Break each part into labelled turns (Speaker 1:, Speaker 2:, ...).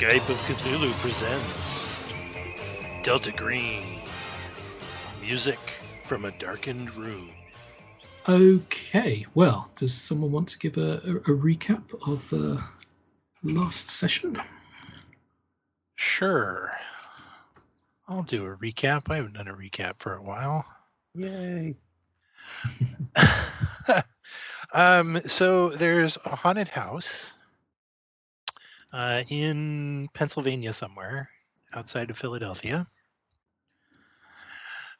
Speaker 1: Skype of Cthulhu presents Delta Green Music from a Darkened Room.
Speaker 2: Okay, well, does someone want to give a, a, a recap of the last session?
Speaker 1: Sure. I'll do a recap. I haven't done a recap for a while.
Speaker 3: Yay.
Speaker 1: um, so there's a haunted house uh, in Pennsylvania somewhere outside of Philadelphia.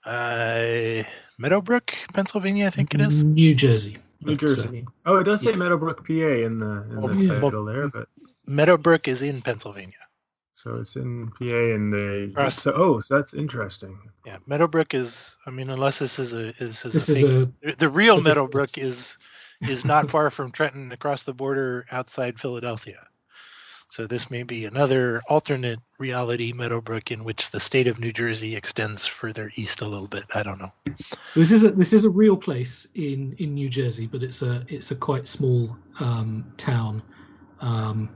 Speaker 1: Uh, Meadowbrook, Pennsylvania, I think it is.
Speaker 2: New Jersey.
Speaker 3: New
Speaker 2: But, uh,
Speaker 3: Jersey. Oh, it does say
Speaker 2: yeah.
Speaker 3: Meadowbrook, PA in the in the
Speaker 1: Well,
Speaker 2: yeah.
Speaker 3: title there, but
Speaker 1: Meadowbrook is in Pennsylvania.
Speaker 3: so it's in PA and they
Speaker 1: Across-
Speaker 3: so oh, so that's interesting.
Speaker 1: Yeah, Meadowbrook is. I mean, unless this is a is, is
Speaker 2: This
Speaker 1: a
Speaker 2: is
Speaker 1: fake-
Speaker 2: a
Speaker 1: the- the real
Speaker 2: a different
Speaker 1: Meadowbrook is is not far from Trenton, across the border outside Philadelphia. So this may be another alternate reality Meadowbrook in which the state of New Jersey extends further east a little bit. I don't know.
Speaker 2: so this is a this is a real place in in New Jersey, but it's a it's a quite small um, town. Um,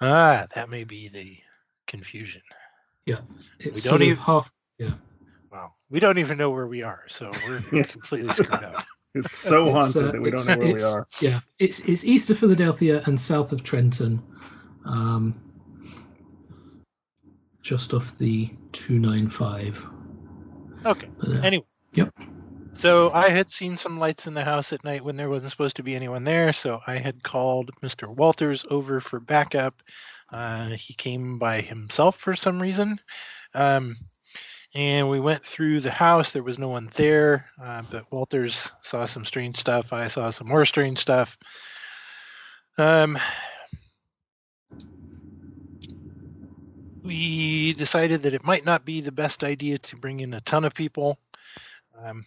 Speaker 1: Ah, that may be the confusion.
Speaker 2: Yeah, it's
Speaker 1: don't
Speaker 2: sort of
Speaker 1: even-
Speaker 2: half.
Speaker 1: Wow, we don't even know where we are, so we're completely screwed up.
Speaker 3: It's so
Speaker 2: It's,
Speaker 3: haunted
Speaker 2: uh,
Speaker 3: that we don't know where we are.
Speaker 2: Yeah, it's it's east of Philadelphia and south of Trenton, um, just off the two nine five.
Speaker 1: Okay.
Speaker 2: But, uh,
Speaker 1: Anyway.
Speaker 2: Yep.
Speaker 1: So I had seen some lights in the house at night when there wasn't supposed to be anyone there. So I had called Mr. Walters over for backup. Uh, he came by himself for some reason. Um, and we went through the house. There was no one there, uh, but Walters saw some strange stuff. I saw some more strange stuff. Um, we decided that it might not be the best idea to bring in a ton of people. Um,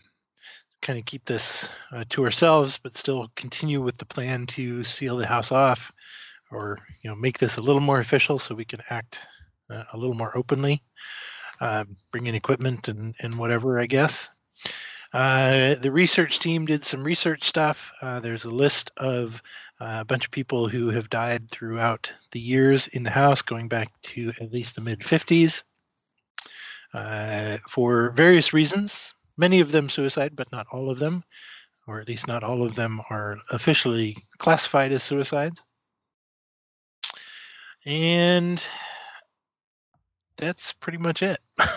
Speaker 1: kind of keep this uh, to ourselves, but still continue with the plan to seal the house off, or you know, make this a little more official so we can act uh, a little more openly. Um, bring in equipment and and whatever, I guess. Uh, the research team did some research stuff. Uh, there's a list of uh, a bunch of people who have died throughout the years in the house, going back to at least the mid 50s, uh, for various reasons. Many of them suicide, but not all of them, or at least not all of them are officially classified as suicides. And that's pretty much it.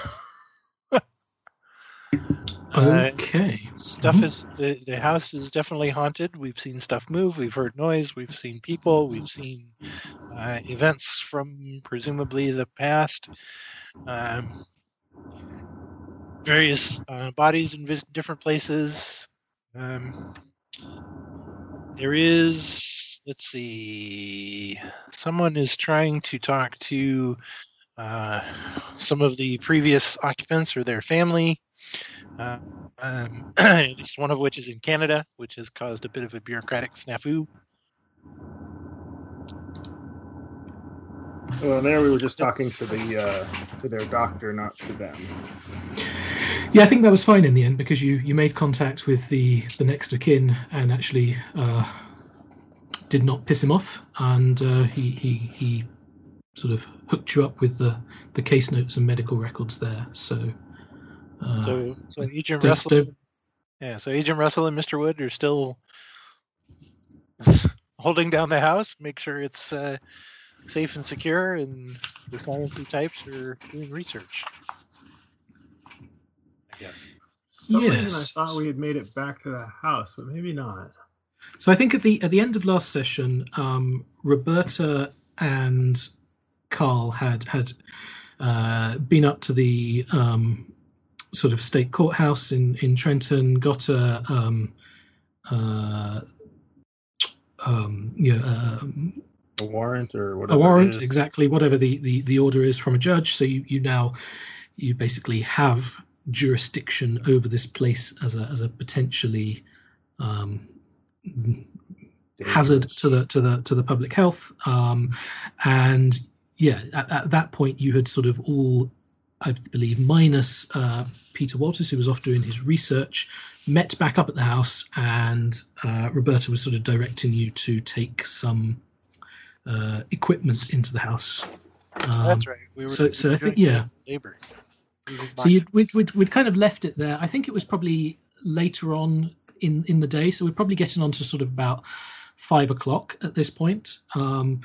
Speaker 1: Uh,
Speaker 2: Okay.
Speaker 1: stuff
Speaker 2: Mhm.
Speaker 1: is the, the house is definitely haunted we've seen stuff move we've heard noise we've seen people we've seen uh, events from presumably the past um, various uh, bodies in vis- different places um, there is let's see someone is trying to talk to uh, some of the previous occupants or their family uh, um, at least one of which is in Canada, which has caused a bit of a bureaucratic snafu.
Speaker 3: Well, there we were just talking to the uh, to their doctor, not to them.
Speaker 2: Yeah, I think that was fine in the end because you you made contact with the the next of kin and actually uh, did not piss him off, and uh, he he he sort of hooked you up with the the case notes and medical records there. So. Uh,
Speaker 1: so, so Agent
Speaker 2: don't-
Speaker 1: Russell,
Speaker 2: don't-
Speaker 1: yeah, so Agent Russell and Mr. Wood are still holding down the house, make sure it's uh, safe and secure, and the sciencey types are doing research. I guess.
Speaker 3: Some
Speaker 2: Yes.
Speaker 3: I thought we had made it back to the house, but maybe not.
Speaker 2: So I think at the at the end of last session, um, Roberta and Carl had had uh, been up to the um, sort of state courthouse in in Trenton, got a um, uh, um, you know, um,
Speaker 3: A warrant or whatever.
Speaker 2: a warrant exactly whatever the, the the order is from a judge. So you you now you basically have jurisdiction over this place as a as a potentially um, hazard to the to the to the public health. Um, and yeah at, at that point you had sort of all i believe minus uh, peter walters who was off doing his research met back up at the house and uh, roberta was sort of directing you to take some uh, equipment into the house. Um,
Speaker 1: That's right. We were,
Speaker 2: so-
Speaker 1: we
Speaker 2: so I think- yeah.
Speaker 1: labor.
Speaker 2: So you'd, we'd, we'd, we'd kind of left it there. I think it was probably later on in, in the day. So we're probably getting on to sort of about five o'clock at this point. Um,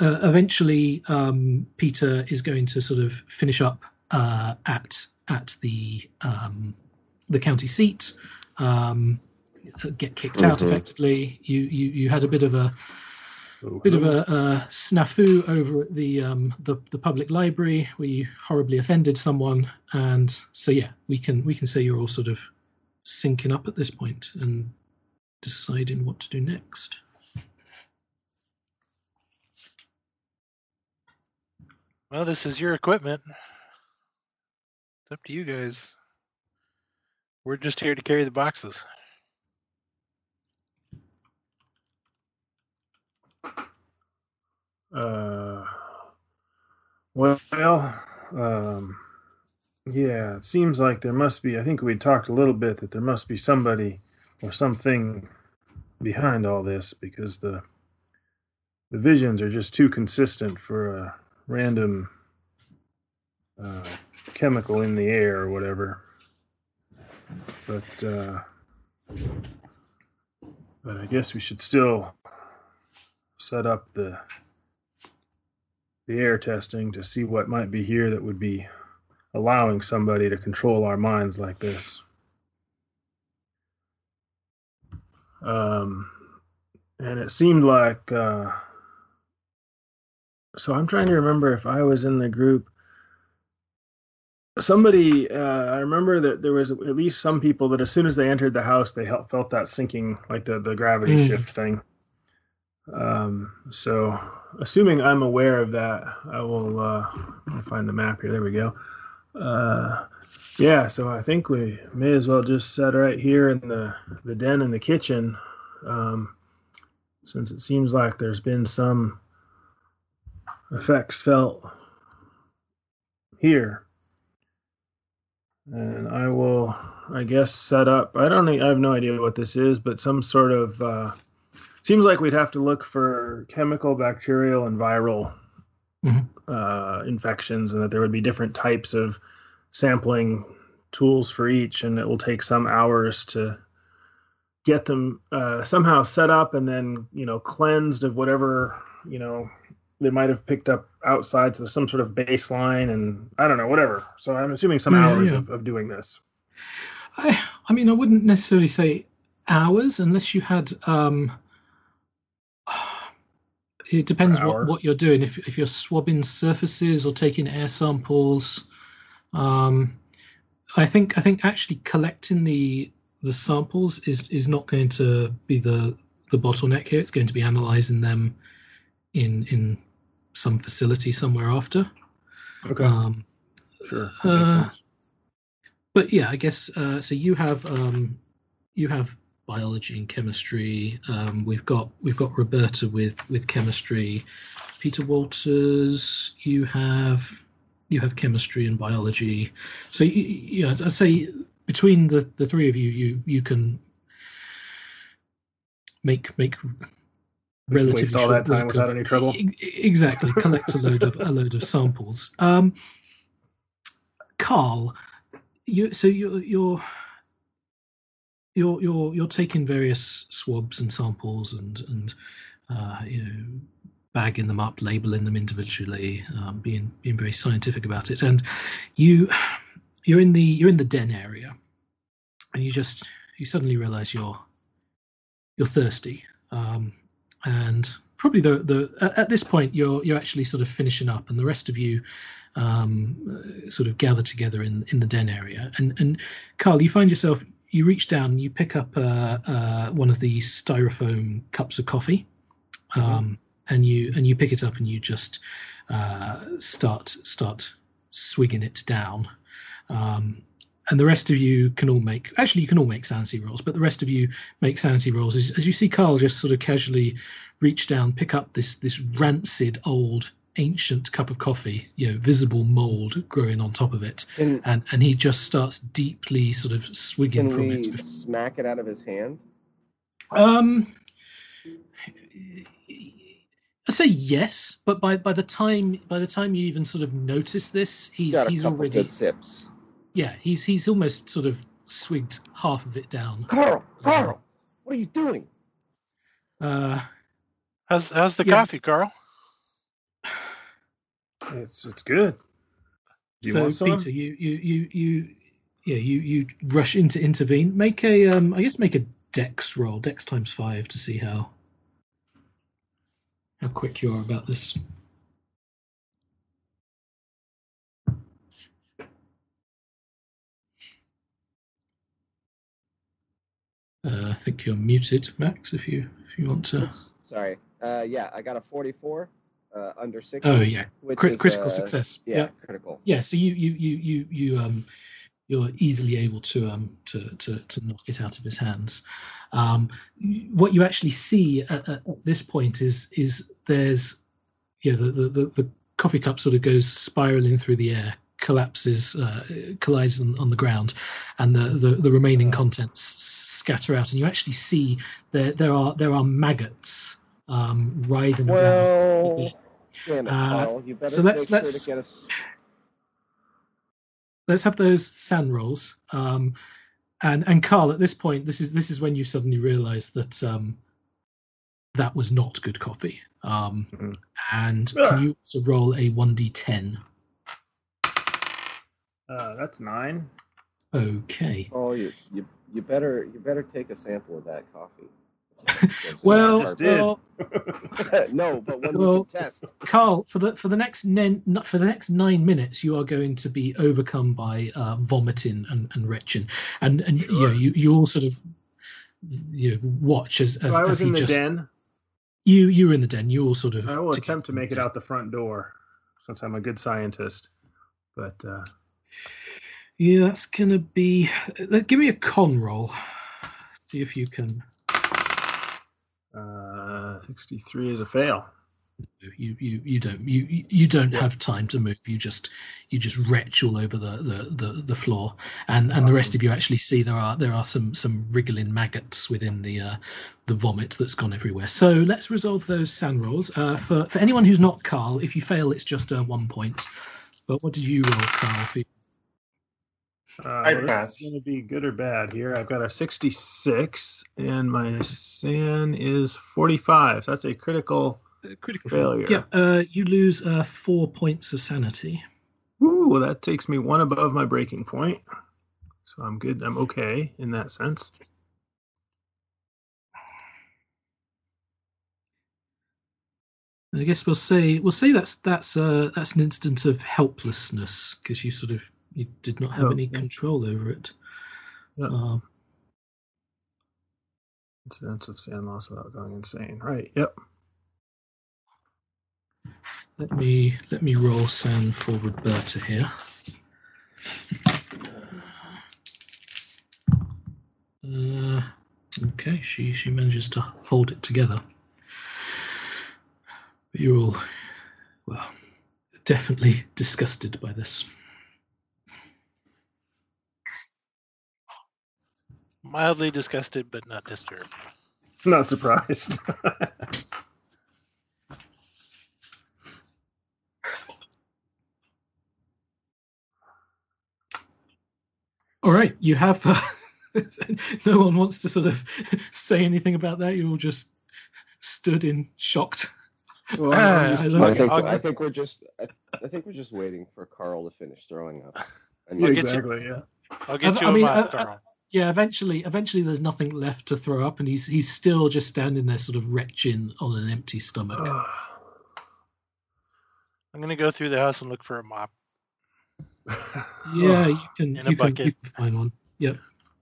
Speaker 2: uh, eventually, um, Peter is going to sort of finish up uh, at at the um, the county seat, um, get kicked out
Speaker 4: Mhm.
Speaker 2: effectively. You, you you had a bit of a bit of a, a snafu over at the, um, the the public library where you horribly offended someone, and so yeah, we can we can say you're all sort of syncing up at this point and deciding what to do next.
Speaker 1: Well, this is your equipment. It's up to you guys. We're just here to carry the boxes.
Speaker 3: Uh, well, um, yeah, it seems like there must be. I think we talked a little bit that there must be somebody or something behind all this because the the visions are just too consistent for a random uh, chemical in the air or whatever. But uh, but I guess we should still set up the the air testing to see what might be here that would be allowing somebody to control our minds like this. Um, and it seemed like, uh, so I'm trying to remember if I was in the group. Somebody, uh, I remember that there was at least some people that as soon as they entered the house, they felt felt that sinking, like the, the gravity
Speaker 2: Mm.
Speaker 3: shift thing. Um, so assuming I'm aware of that, I will uh, find the map here. There we go. Uh, yeah, so I think we may as well just set right here in the the den in the kitchen, um, since it seems like there's been some effects felt here. And I will, I guess, set up. I don't. I have no idea what this is, but some sort of. Uh, seems like we'd have to look for chemical, bacterial, and viral
Speaker 2: Mhm.
Speaker 3: uh, infections, and that there would be different types of sampling tools for each, and it will take some hours to get them uh, somehow set up and then you know cleansed of whatever you know they might have picked up outside, so some sort of baseline, and I don't know, whatever. So I'm assuming some
Speaker 2: Yeah,
Speaker 3: hours
Speaker 2: yeah.
Speaker 3: Of, of doing this.
Speaker 2: I, I mean, I wouldn't necessarily say hours unless you had. Um, it depends what, what you're doing. If if you're swabbing surfaces or taking air samples, um, I think I think actually collecting the the samples is is not going to be the the bottleneck here. It's going to be analyzing them in in some facility somewhere after.
Speaker 3: Okay,
Speaker 2: Um,
Speaker 3: sure.
Speaker 2: uh, but yeah, I guess uh, so. You have um, you have biology and chemistry. Um, we've got we've got Roberta with with chemistry. Peter Walters, you have you have chemistry and biology. So y- y- yeah, I'd I'd say between the the three of you, you you can make make relatively
Speaker 3: Waste all
Speaker 2: short
Speaker 3: that time without
Speaker 2: of-
Speaker 3: any trouble.
Speaker 2: Exactly, collect a load of a load of samples. Um, Carl, you so you're you're you're you're you're taking various swabs and samples and and uh, you know bagging them up, labeling them individually, um, being being very scientific about it. And you you're in the you're in the den area, and you just you suddenly realize you're you're thirsty, um, and probably the the at- this point you're you're actually sort of finishing up, and the rest of you um, uh, sort of gather together in in the den area. And and Carl, you find yourself you reach down and you pick up uh, uh, one of these styrofoam cups of coffee, um, and you and you pick it up and you just uh, start start swigging it down. Um, and the rest of you can all make actually you can all make sanity rolls, but the rest of you make sanity rolls as, as you see Carl just sort of casually reach down, pick up this this rancid old ancient cup of coffee, you know, visible mold growing on top of it,
Speaker 4: Can,
Speaker 2: and and he just starts deeply sort of swigging
Speaker 4: can
Speaker 2: from
Speaker 4: we
Speaker 2: it.
Speaker 4: smack it out of his hand?
Speaker 2: Um, I'd say yes, but by by the time by the time you even sort of notice this, he's
Speaker 4: got a
Speaker 2: he's already
Speaker 4: good sips.
Speaker 2: Yeah he's he's almost sort of swigged half of it down.
Speaker 4: Carl, Carl, what are you doing?
Speaker 2: Uh,
Speaker 1: How's how's the
Speaker 2: Yeah.
Speaker 1: coffee, Carl?
Speaker 3: It's it's good. You
Speaker 2: so? Peter, you you you you yeah you you rush in to intervene. Make a um I guess make a dex roll, dex times five to see how how quick you are about this. Uh, I think you're muted, Max. If you if you want to.
Speaker 4: Sorry. Uh, yeah, I got a 44 uh, under 60.
Speaker 2: Oh yeah, Crit-
Speaker 4: is,
Speaker 2: critical
Speaker 4: uh,
Speaker 2: success.
Speaker 4: Yeah,
Speaker 2: yeah.
Speaker 4: critical.
Speaker 2: yeah so you you you you you um you're easily able to um to to, to knock it out of his hands um what you actually see at, at at this point is is there's yeah the, the the the coffee cup sort of goes spiraling through the air collapses uh, collides on, on the ground and the, the the remaining contents scatter out and you actually see there there are there are maggots um writhing around
Speaker 4: Well, damn it,
Speaker 2: Uh,
Speaker 4: You better
Speaker 2: so let's-
Speaker 4: sure
Speaker 2: let's-
Speaker 4: us.
Speaker 2: let's have those SAN rolls. Um, and and Carl, at this point, this is this is when you suddenly realise that um, that was not good coffee. Um,
Speaker 3: Mhm.
Speaker 2: And
Speaker 3: Ugh.
Speaker 2: can you also roll a one d ten?
Speaker 3: Uh, that's nine.
Speaker 2: Okay.
Speaker 4: Oh, you, you you better you better take a sample of that coffee.
Speaker 2: Well,
Speaker 3: just did.
Speaker 2: well,
Speaker 4: no, but when
Speaker 2: Well-
Speaker 4: we test.
Speaker 2: Carl, for the for the next nen, not for the next nine minutes, you are going to be overcome by uh, vomiting and, and retching, and and you know you you all sort of you know, watch as as,
Speaker 3: So
Speaker 2: as,
Speaker 3: I
Speaker 2: as
Speaker 3: was
Speaker 2: he
Speaker 3: in the
Speaker 2: just
Speaker 3: den.
Speaker 2: you you were in the den. You all sort of
Speaker 3: I will attempt to make it out the front door, since I'm a good scientist. But uh,
Speaker 2: Yeah, that's gonna be. Uh, give me a con roll. See if you can.
Speaker 3: uh, 63 is a fail.
Speaker 2: You you you don't you you- you don't
Speaker 3: Yeah.
Speaker 2: have time to move. You just you just retch all over the the the, the floor, and and the rest of you actually see there are there are some some wriggling maggots within the uh, the vomit that's gone everywhere. So let's resolve those SAN rolls. Uh, for for anyone who's not Carl, if you fail, it's just a one point. But what did you roll, Carl? For
Speaker 3: Uh,
Speaker 5: I
Speaker 3: well, this
Speaker 5: pass.
Speaker 3: is going to be good or bad here. I've got a 66, and my SAN is 45. So that's a critical.
Speaker 2: critical
Speaker 3: Failure.
Speaker 2: Yeah, uh, you lose uh, four points of sanity.
Speaker 3: Ooh, that takes me one above my breaking point. So I'm good. I'm okay in that sense.
Speaker 2: I guess we'll say we'll say that's that's uh, that's an instance of helplessness because you sort of you did not have any
Speaker 3: Okay.
Speaker 2: control over it.
Speaker 3: Yeah.
Speaker 2: Um,
Speaker 3: Incidence of SAN loss without going insane. Right. Yep.
Speaker 2: let me let me roll SAN for Roberta here. Uh, okay, she she manages to hold it together. But you're all well, definitely disgusted by this.
Speaker 1: Mildly disgusted, but not disturbed.
Speaker 3: Not surprised.
Speaker 2: All right, you have. Uh, no one wants to sort of say anything about that. You all just stood in shocked.
Speaker 3: well,
Speaker 1: Ah,
Speaker 2: I
Speaker 4: I think
Speaker 1: I'll
Speaker 4: I
Speaker 1: get-
Speaker 4: think we're just I, I think we're just waiting for Carl to finish throwing up. And
Speaker 3: yeah,
Speaker 1: I'll get you-
Speaker 3: exactly. Yeah.
Speaker 1: I'll get
Speaker 2: I-
Speaker 1: you
Speaker 2: I
Speaker 1: a
Speaker 2: mean,
Speaker 1: mop,
Speaker 2: uh, uh,
Speaker 1: Carl.
Speaker 2: Yeah, eventually, eventually, there's nothing left to throw up, and he's he's still just standing there, sort of retching on an empty stomach.
Speaker 1: I'm gonna go through the house and look for a mop.
Speaker 2: yeah, you can
Speaker 1: In a
Speaker 2: you can, you
Speaker 1: bucket.
Speaker 2: can find one. Yep.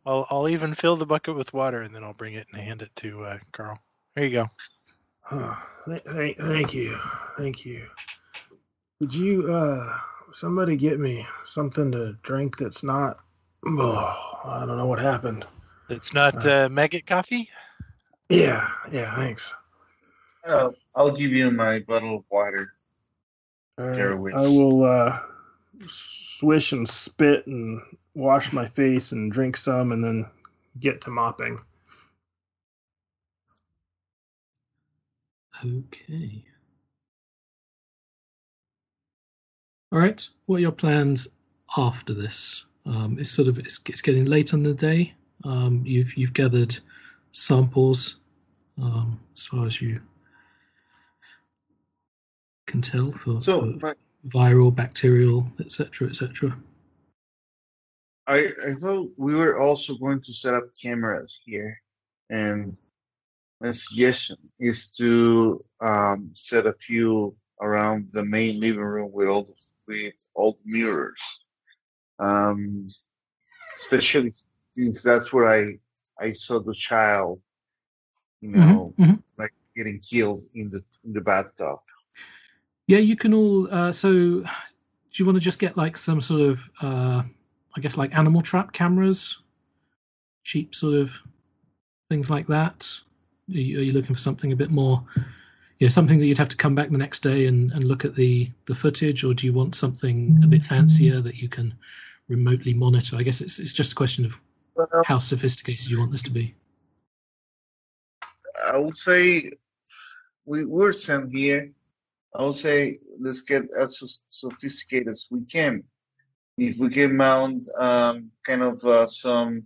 Speaker 1: I'll I'll even fill the bucket with water and then I'll bring it and hand it to uh, Carl. There you go.
Speaker 3: Oh, th- thank, thank you, thank you. Could you, uh, somebody get me something to drink that's not? Oh, I don't know what happened.
Speaker 1: It's not uh, uh, maggot coffee.
Speaker 3: Yeah, yeah. Thanks.
Speaker 5: Uh, I'll give you my bottle of water.
Speaker 3: I will uh, swish and spit and wash my face and drink some, and then get to mopping.
Speaker 2: Okay. All right. What are your plans after this? Um, it's sort of it's, it's getting late in the day. Um, you've you've gathered samples um, as far as you can tell for,
Speaker 5: So
Speaker 2: for viral, bacterial, etc., etc.
Speaker 5: I I thought we were also going to set up cameras here, and my suggestion is to um, set a few around the main living room with all the, with all the mirrors, um, especially since that's where I I saw the child, you know,
Speaker 2: mhm.
Speaker 5: like getting killed in the in the bathtub.
Speaker 2: Yeah, you can all. Uh, so, do you want to just get like some sort of, uh, I guess, like animal trap cameras, cheap sort of things like that? Are you, are you looking for something a bit more, you know, something that you'd have to come back the next day and, and look at the the footage, or do you want something a bit fancier that you can remotely monitor? I guess it's it's just a question of how sophisticated you want this to be.
Speaker 5: I would say we we're sent here. I would say let's get as sophisticated as we can. If we can mount um, kind of uh, some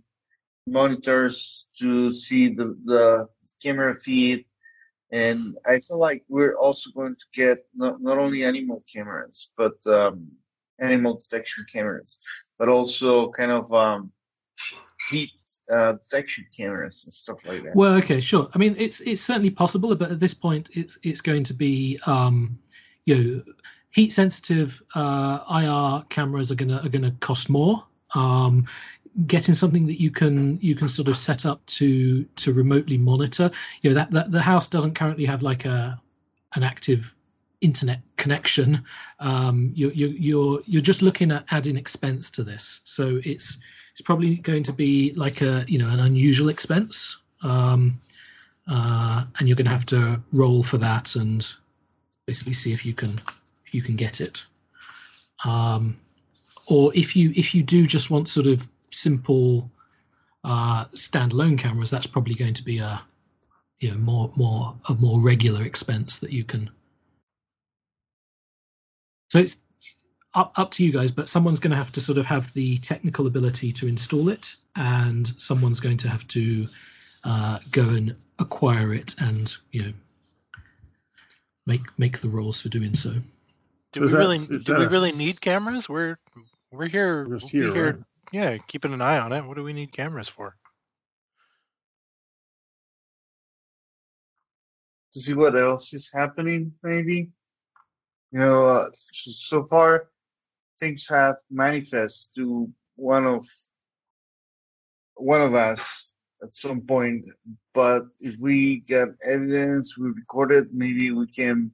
Speaker 5: monitors to see the, the camera feed, and I feel like we're also going to get not, not only animal cameras, but um, animal detection cameras, but also kind of um, heat uh, detection cameras and stuff like that.
Speaker 2: Well, okay, sure. I mean, it's it's certainly possible, but at this point, it's it's going to be um, you know, heat sensitive uh, IR cameras are gonna are gonna cost more. Um, getting something that you can you can sort of set up to to remotely monitor. You know that, that the house doesn't currently have like a an active internet connection. Um, you're you're you're you're just looking at adding expense to this, so it's it's probably going to be like a you know an unusual expense um, uh, and you're going to have to roll for that and basically see if you can if you can get it um, or if you if you do just want sort of simple uh, standalone cameras that's probably going to be a you know more more a more regular expense that you can so it's up, up to you guys, but someone's going to have to sort of have the technical ability to install it, and someone's going to have to uh, go and acquire it, and you know, make make the rolls for doing so.
Speaker 1: Do we
Speaker 3: that-
Speaker 1: really do
Speaker 3: that
Speaker 1: we really need cameras? We're we're here.
Speaker 3: Just
Speaker 1: we'll be
Speaker 3: here, right?
Speaker 1: Yeah, keeping an eye on it. What do we need cameras for?
Speaker 5: to see what else is happening, maybe. You know, uh, so, far things have manifest to one of one of us at some point. But if we get evidence, we record it, maybe we can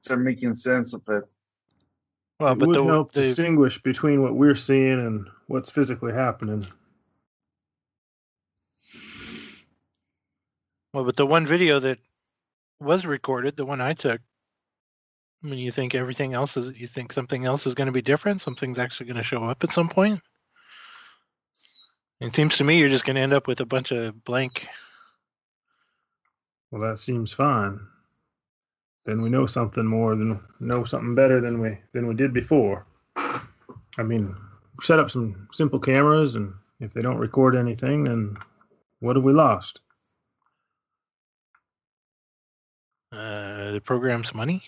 Speaker 5: start making sense of it.
Speaker 1: Well,
Speaker 3: it
Speaker 1: but
Speaker 3: would
Speaker 1: the,
Speaker 3: help
Speaker 1: the
Speaker 3: distinguish between what we're seeing and what's physically happening.
Speaker 1: well, but the one video that was recorded, the one I took. I mean, you think everything else is? You think something else is going to be different? Something's actually going to show up at some point. It seems to me you're just going to end up with a bunch of blank.
Speaker 3: Well, that seems fine. Then we know something more than know something better than we than we did before. I mean, set up some simple cameras, and if they don't record anything, then what have we lost?
Speaker 1: Uh, the program's money.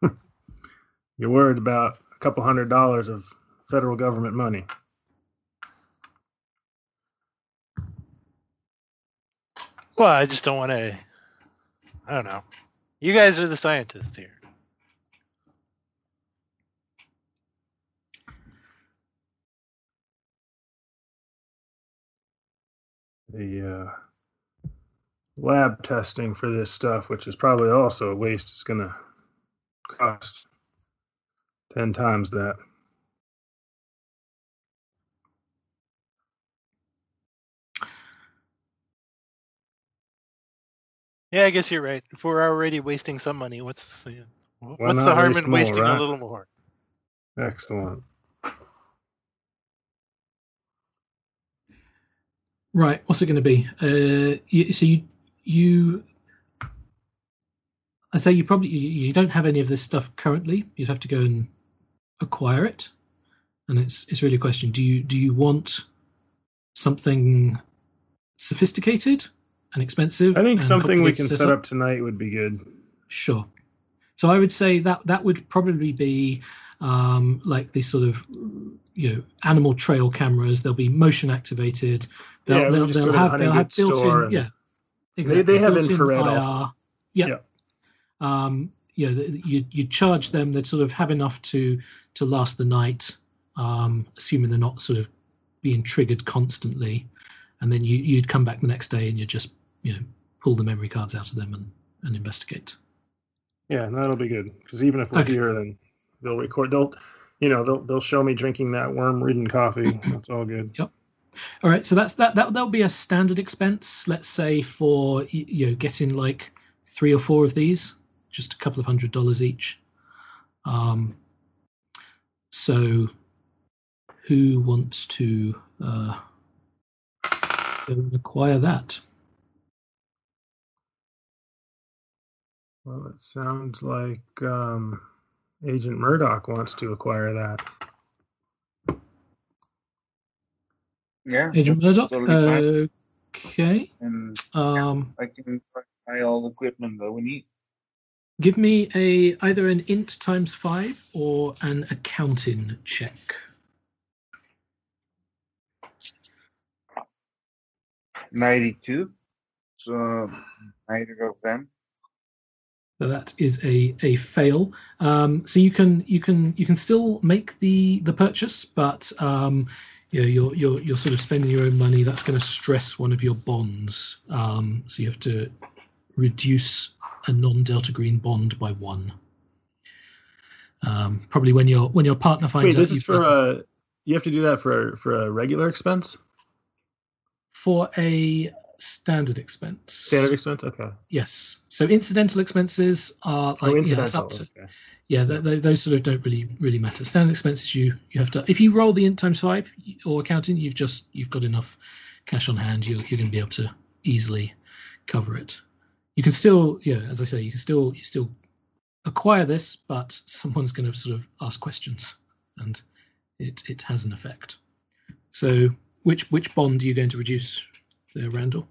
Speaker 3: You're worried about a couple hundred dollars of federal government money.
Speaker 1: Well, I just don't want to. I don't know. You guys are the scientists here.
Speaker 3: The uh, lab testing for this stuff, which is probably also a waste, is going to cost ten times that.
Speaker 1: Yeah, I guess you're right. If we're already wasting some money, what's yeah, wh-
Speaker 3: Why
Speaker 1: what's the
Speaker 3: not
Speaker 1: harm
Speaker 3: waste
Speaker 1: in
Speaker 3: more,
Speaker 1: wasting
Speaker 3: right?
Speaker 1: a little more?
Speaker 3: Excellent.
Speaker 2: Right. What's it going to be? Uh, you, so you you I say you probably you, you don't have any of this stuff currently. You'd have to go and acquire it, and it's it's really a question: do you do you want something sophisticated and expensive?
Speaker 3: I think something we can set up tonight would be good.
Speaker 2: Sure. So I would say that that would probably be um, like these sort of you know animal trail cameras. They'll be motion activated. They'll,
Speaker 3: Yeah,
Speaker 2: they'll, they'll have they'll have built-in
Speaker 3: and-
Speaker 2: yeah.
Speaker 3: They- they have infrared
Speaker 2: IR. Yeah.
Speaker 3: Yeah.
Speaker 2: Um, you know, you you charge them. They'd sort of have enough to to last the night, um, assuming they're not sort of being triggered constantly, and then you you'd come back the next day and you're just you know pull the memory cards out of them and and investigate.
Speaker 3: Yeah, that'll be good because even if we're
Speaker 2: Okay.
Speaker 3: here, then they'll record. They'll, you know, they'll they'll show me drinking that worm-ridden coffee. That's all good. Yep.
Speaker 2: All right, so that's that. That that'll be a standard expense. Let's say for you know getting like three or four of these, just a couple of hundred dollars each. Um, so, who wants to uh, go and acquire that?
Speaker 3: Well, it sounds like um, Agent Murdoch wants to acquire that.
Speaker 5: Yeah.
Speaker 2: Agent
Speaker 5: that's
Speaker 2: Murdoch.
Speaker 5: totally.
Speaker 2: Okay.
Speaker 5: and
Speaker 2: Um,
Speaker 5: I can buy all the equipment that we need.
Speaker 2: give me a either an int times five or an accounting check.
Speaker 5: Ninety-two. So neither of them.
Speaker 2: So that is a a fail. Um, so you can you can you can still make the the purchase, but um, you know, you're you're you're sort of spending your own money. That's going to stress one of your bonds. Um, so you have to reduce a non-delta green bond by one. Um, probably when your when your partner finds
Speaker 3: Wait,
Speaker 2: out
Speaker 3: this is for a. You have to do that for for a regular expense.
Speaker 2: for a standard expense.
Speaker 3: Standard expense. Okay.
Speaker 2: Yes. So incidental expenses are like
Speaker 3: oh,
Speaker 2: yeah,
Speaker 3: incidental.
Speaker 2: up to
Speaker 3: okay.
Speaker 2: yeah, th- th- those sort of don't really really matter. Standard expenses you you have to if you roll the int times five or accounting, you've just you've got enough cash on hand. You you're going to be able to easily cover it. You can still yeah, as I say, you can still you still acquire this, but someone's going to sort of ask questions, and it it has an effect. So which which bond are you going to reduce there, Randall?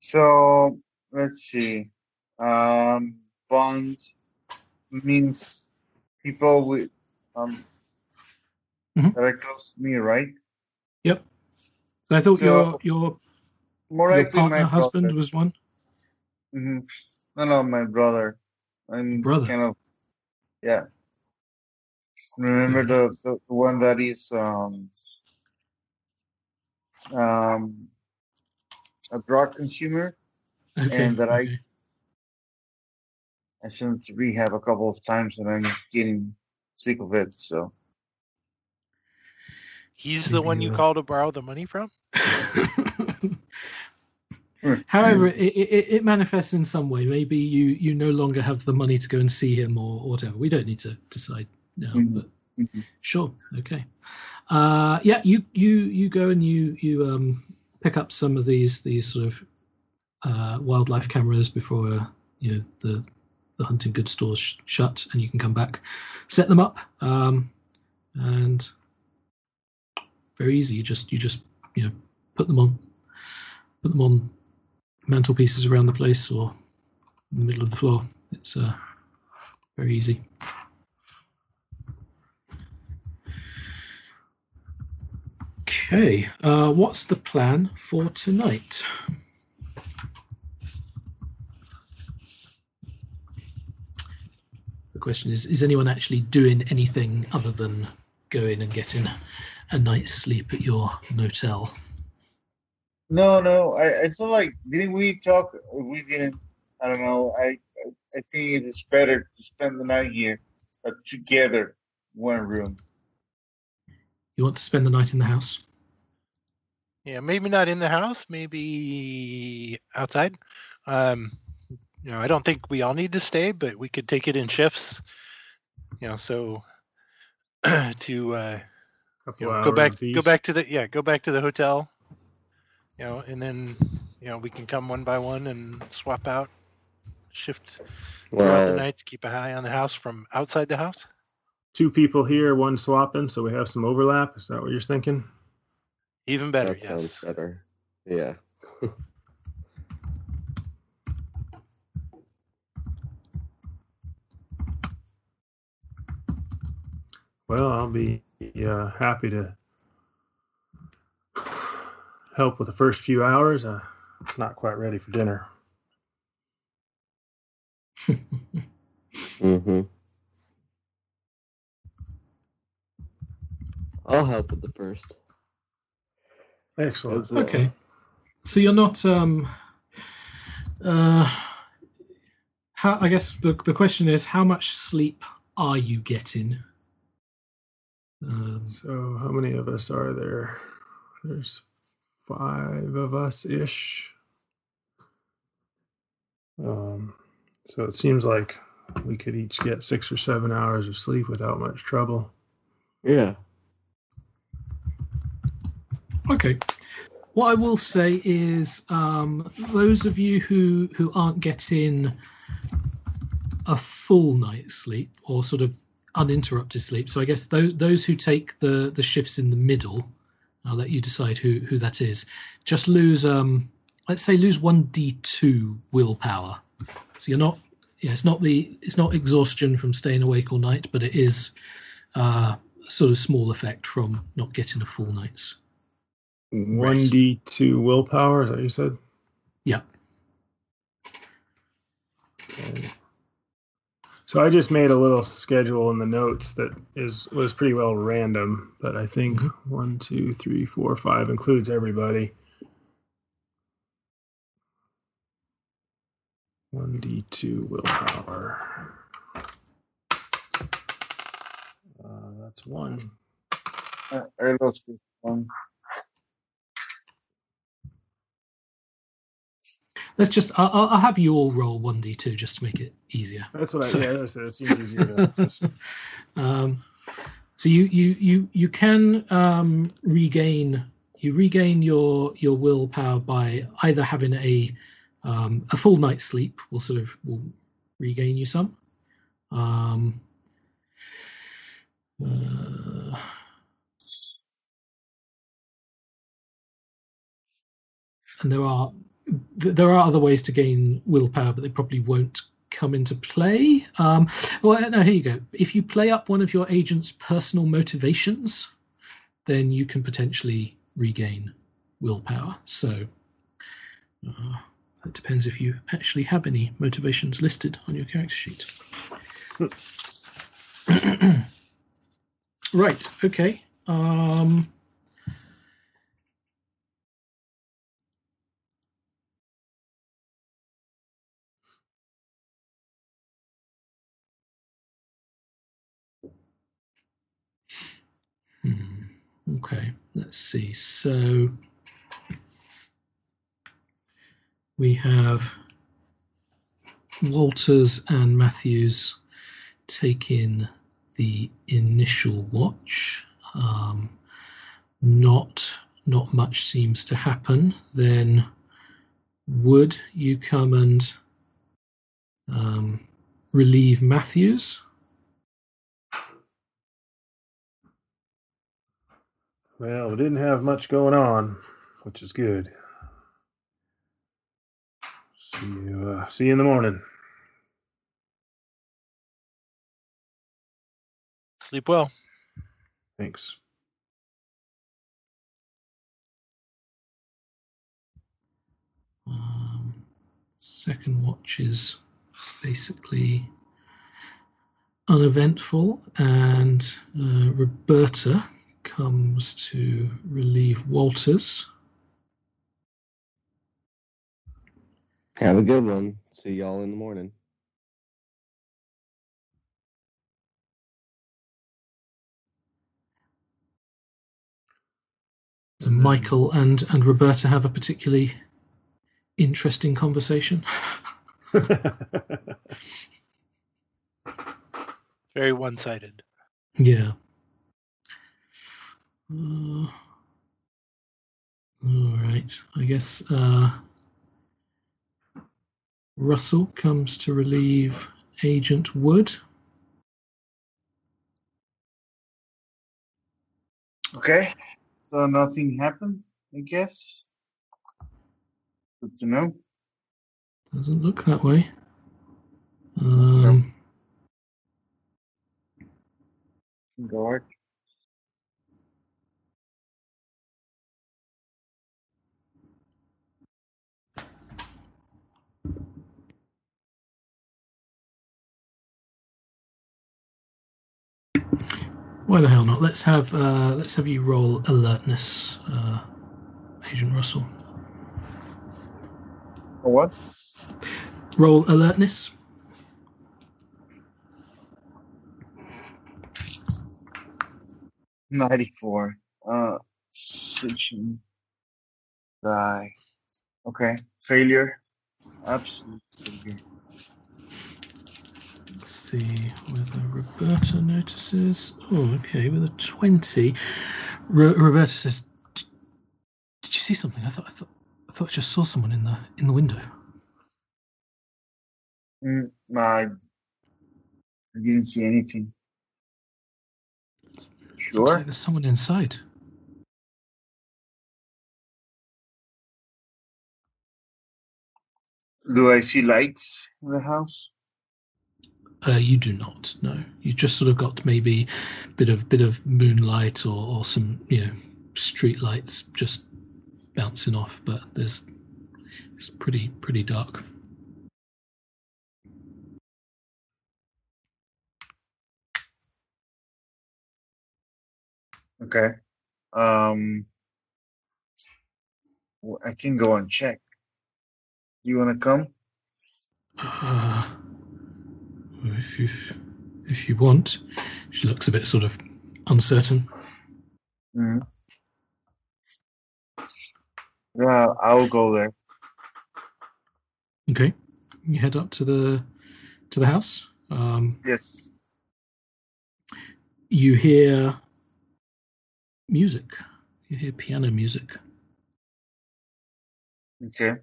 Speaker 5: So let's see. Um, bond means people with um
Speaker 2: Mhm.
Speaker 5: that are close to me, right?
Speaker 2: Yep. So I thought
Speaker 5: So-
Speaker 2: your your
Speaker 5: More
Speaker 2: your partner
Speaker 5: my
Speaker 2: husband
Speaker 5: brother.
Speaker 2: was one.
Speaker 5: Mm-hmm. No, no, my brother. I'm
Speaker 2: Brother.
Speaker 5: kind of yeah. Remember the, the the one that is um um a drug consumer.
Speaker 2: Okay.
Speaker 5: And that I-
Speaker 2: okay.
Speaker 5: I sent him to rehab a couple of times, and I'm getting sick of it. So
Speaker 1: He's the one you call to borrow the money from?
Speaker 2: However, it, it, it manifests in some way. Maybe you you no longer have the money to go and see him or, or whatever. We don't need to decide now,
Speaker 5: Mhm.
Speaker 2: but
Speaker 5: Mhm.
Speaker 2: sure, okay. Uh, yeah, you you you go and you you um, pick up some of these these sort of uh, wildlife cameras before uh, you know the the hunting goods stores sh- shut, and you can come back, set them up, um, and very easy. You just you just you know put them on put them on mantelpieces around the place or in the middle of the floor. It's uh, very easy. Okay, uh, what's the plan for tonight? The question is: Is anyone actually doing anything other than going and getting a night's sleep at your motel?
Speaker 5: no, no, I, I feel like didn't we talk? We didn't. I don't know. I I, think it is better to spend the night here uh, together, one room.
Speaker 2: You want to spend the night in the house?
Speaker 1: Yeah, maybe not in the house, maybe outside. Um, you know, I don't think we all need to stay, but we could take it in shifts. You know, so to uh, you know, go back, go back to the yeah, go back to the hotel. You know, and then you know, we can come one by one and swap out, shift throughout the night to keep an eye on the house from outside the house.
Speaker 3: Two people here, one swapping, so we have some overlap. Is that what you're thinking?
Speaker 1: Even better,
Speaker 4: that sounds
Speaker 1: yes.
Speaker 4: better. Yeah.
Speaker 3: Well, I'll be uh, happy to help with the first few hours. I'm not quite ready for dinner.
Speaker 4: Mm-hmm. I'll help with the first.
Speaker 3: Excellent.
Speaker 4: As well.
Speaker 2: Okay. So you're not um uh how I guess the the question is how much sleep are you getting? Um,
Speaker 3: So, how many of us are there? There's five of us ish. Um, so it seems like we could each get six or seven hours of sleep without much trouble.
Speaker 4: Yeah.
Speaker 2: Okay. What I will say is, um, those of you who who aren't getting a full night's sleep or sort of uninterrupted sleep, so I guess those those who take the the shifts in the middle, I'll let you decide who who that is. Just lose, um, let's say, lose one d two willpower. So you're not, yeah, it's not the it's not exhaustion from staying awake all night, but it is uh, sort of small effect from not getting a full night's.
Speaker 3: One D two willpower, is that what you said?
Speaker 2: Yeah.
Speaker 3: Okay. So I just made a little schedule in the notes that is was pretty well random, but I think
Speaker 2: Mhm.
Speaker 3: one, two, three, four, five includes everybody. One D two willpower. Uh, that's one.
Speaker 5: Uh, I lost this one.
Speaker 2: Let's just. I'll, I'll have you all roll one d two just to make it easier.
Speaker 3: That's what I.
Speaker 2: So-
Speaker 3: yeah, that's. It seems easier
Speaker 2: um, so you you you you can um, regain you regain your your willpower by either having a um, a full night's sleep will sort of will regain you some. Um, uh, and there are th- there are other ways to gain willpower, but they probably won't come into play. Um, well, no, here you go. If you play up one of your agent's personal motivations, then you can potentially regain willpower. So uh, it depends if you actually have any motivations listed on your character sheet. right. Okay. Um, Okay, let's see. So we have Walters and Matthews taking the initial watch. Um, not not much seems to happen. Then would you come and um, relieve Matthews?
Speaker 3: Well, we didn't have much going on, which is good. See you. Uh, see you in the morning.
Speaker 1: Sleep well.
Speaker 3: Thanks.
Speaker 2: Um, second watch is basically uneventful, and uh, Roberta comes to relieve Walters.
Speaker 4: Have a good one. See y'all in the morning.
Speaker 2: And Michael and, and Roberta have a particularly interesting conversation.
Speaker 1: Very one-sided.
Speaker 2: Yeah. Uh, all right. I guess uh, Russell comes to relieve Agent Wood.
Speaker 5: Okay. So nothing happened, I guess. Good to know.
Speaker 2: Doesn't look that way. Um,
Speaker 5: Guard.
Speaker 2: Why the hell not? Let's have uh, let's have you roll alertness, uh, Agent Russell.
Speaker 5: For what?
Speaker 2: Roll alertness.
Speaker 5: Ninety-four. Uh, switching. Die. Okay. Failure. Absolute failure.
Speaker 2: Let's see whether Roberta notices. Oh, okay, with a twenty. Ro- Roberta says, "Did you see something? I thought I thought I thought I just saw someone in the in the window."
Speaker 5: Mm, I I didn't see anything. Sure.
Speaker 2: like there's someone inside.
Speaker 5: Do I see lights in the house?
Speaker 2: Uh, you do not. No, you just sort of got maybe a bit of bit of moonlight or, or some you know street lights just bouncing off, but there's it's pretty pretty dark.
Speaker 5: Okay. Um, well, I can go and check. You want to come?
Speaker 2: Uh, if you if you want, she looks a bit sort of uncertain.
Speaker 5: hmm Yeah, I'll go there.
Speaker 2: Okay, you head up to the to the house. Um,
Speaker 5: Yes.
Speaker 2: you hear music. You hear piano music.
Speaker 5: Okay.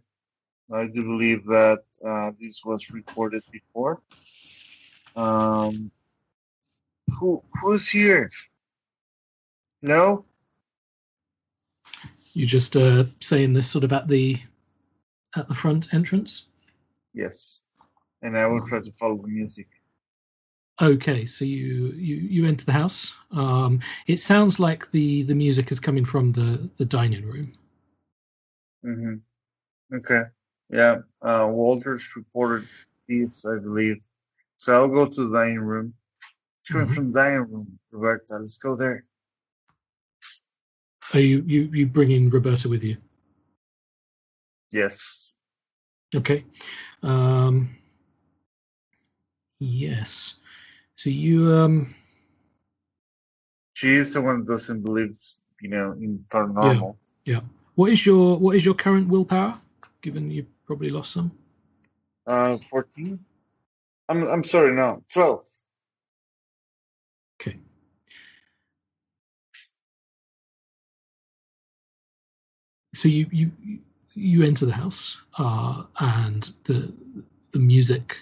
Speaker 5: I do believe that uh, this was recorded before. Um, who who's here? No.
Speaker 2: You just uh, saying this sort of at the at the front entrance.
Speaker 5: Yes. And I will try to follow the music.
Speaker 2: Okay, so you you you enter the house. Um, it sounds like the the music is coming from the the dining room.
Speaker 5: Mm-hmm. Okay. Yeah. Uh, Walters reported this, I believe. So I'll go to the dining room. It's coming
Speaker 2: Mhm.
Speaker 5: from the dining room, Roberta. Let's go there.
Speaker 2: Are you you you bringing Roberta with you?
Speaker 5: Yes.
Speaker 2: Okay. Um, yes. So you um
Speaker 5: She is the one that doesn't believe, you know, in paranormal. Yeah.
Speaker 2: What is your what is your current willpower? Given you probably lost some.
Speaker 5: Uh, 14? I'm, I'm sorry, no, 12.
Speaker 2: Okay. So you you you enter the house, uh, and the the music.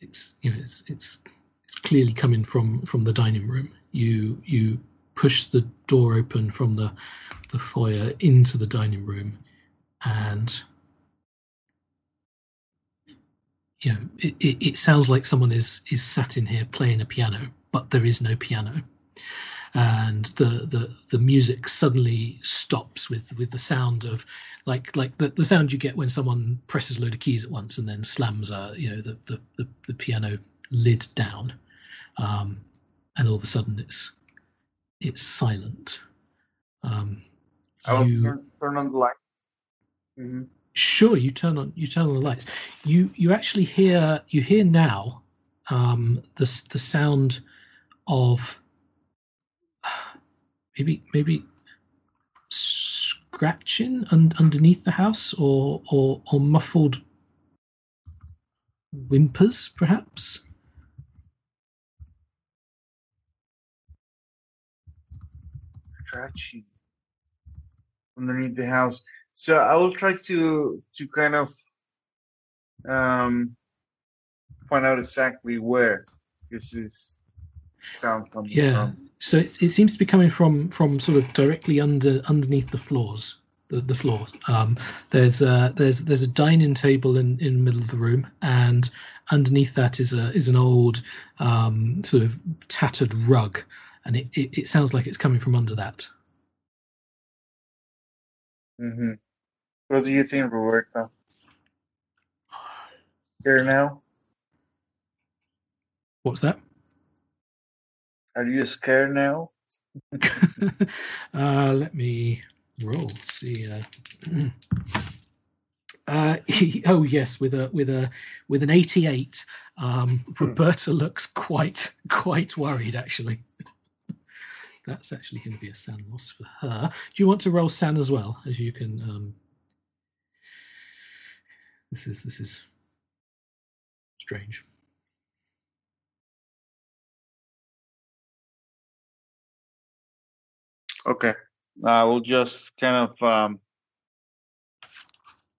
Speaker 2: It's you know it's it's it's clearly coming from from the dining room. You you push the door open from the the foyer into the dining room, and you know it, it, it sounds like someone is is sat in here playing a piano, but there is no piano. And the the the music suddenly stops with with the sound of like like the, the sound you get when someone presses a load of keys at once and then slams uh you know the the, the, the piano lid down um and all of a sudden it's it's silent. Um
Speaker 5: I'll
Speaker 2: you
Speaker 5: turn, turn on the light. hmm
Speaker 2: sure you turn on you turn on the lights you you actually hear you hear now um the the sound of maybe maybe scratching un- underneath the house or or or muffled whimpers perhaps
Speaker 5: Scratching underneath the house. So I will try to to kind of um, find out exactly where this is sound coming
Speaker 2: Yeah.
Speaker 5: from.
Speaker 2: So it's, it seems to be coming from from sort of directly under underneath the floors. The, the floor. Um, there's a there's there's a dining table in, in the middle of the room, and underneath that is a is an old um, sort of tattered rug, and it, it, it sounds like it's coming from under that.
Speaker 5: hmm What do you think, Roberta? There now?
Speaker 2: What's that?
Speaker 5: Are you scared now?
Speaker 2: uh, let me roll. See. Uh, uh, oh yes, with a with a with an eighty-eight, um, Roberta looks quite quite worried. Actually, that's actually going to be a San loss for her. Do you want to roll San as well, as you can? Um, this is this is strange.
Speaker 5: Okay. I will just kind of um,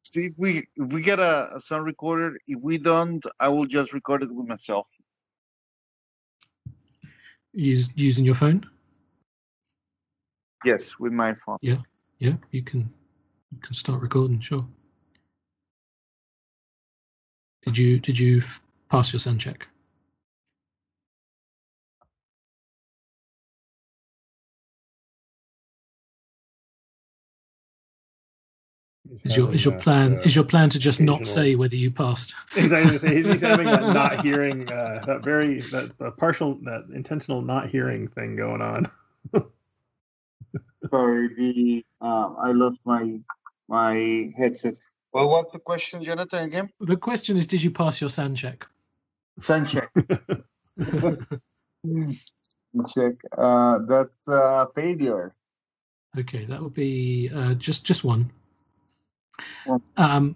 Speaker 5: see if we if we get a, a sound recorder. If we don't, I will just record it with myself.
Speaker 2: Use using your phone.
Speaker 5: Yes, with my phone.
Speaker 2: Yeah, yeah, you can you can start recording. Sure. Did you did you pass your sound check? Is your is your plan is your plan to just not say whether you passed?
Speaker 3: Exactly. He's, he's, he's having that not hearing, uh, that very that uh, partial, that intentional not hearing thing going on.
Speaker 5: Sorry, the um, I lost my my headset. Well, what's the question, Jonathan? Again?
Speaker 2: The question is, did you pass your sound check?
Speaker 5: Sound check. check. Uh, that's uh, failure.
Speaker 2: Okay, that would be uh, just just one.
Speaker 5: One.
Speaker 2: Um,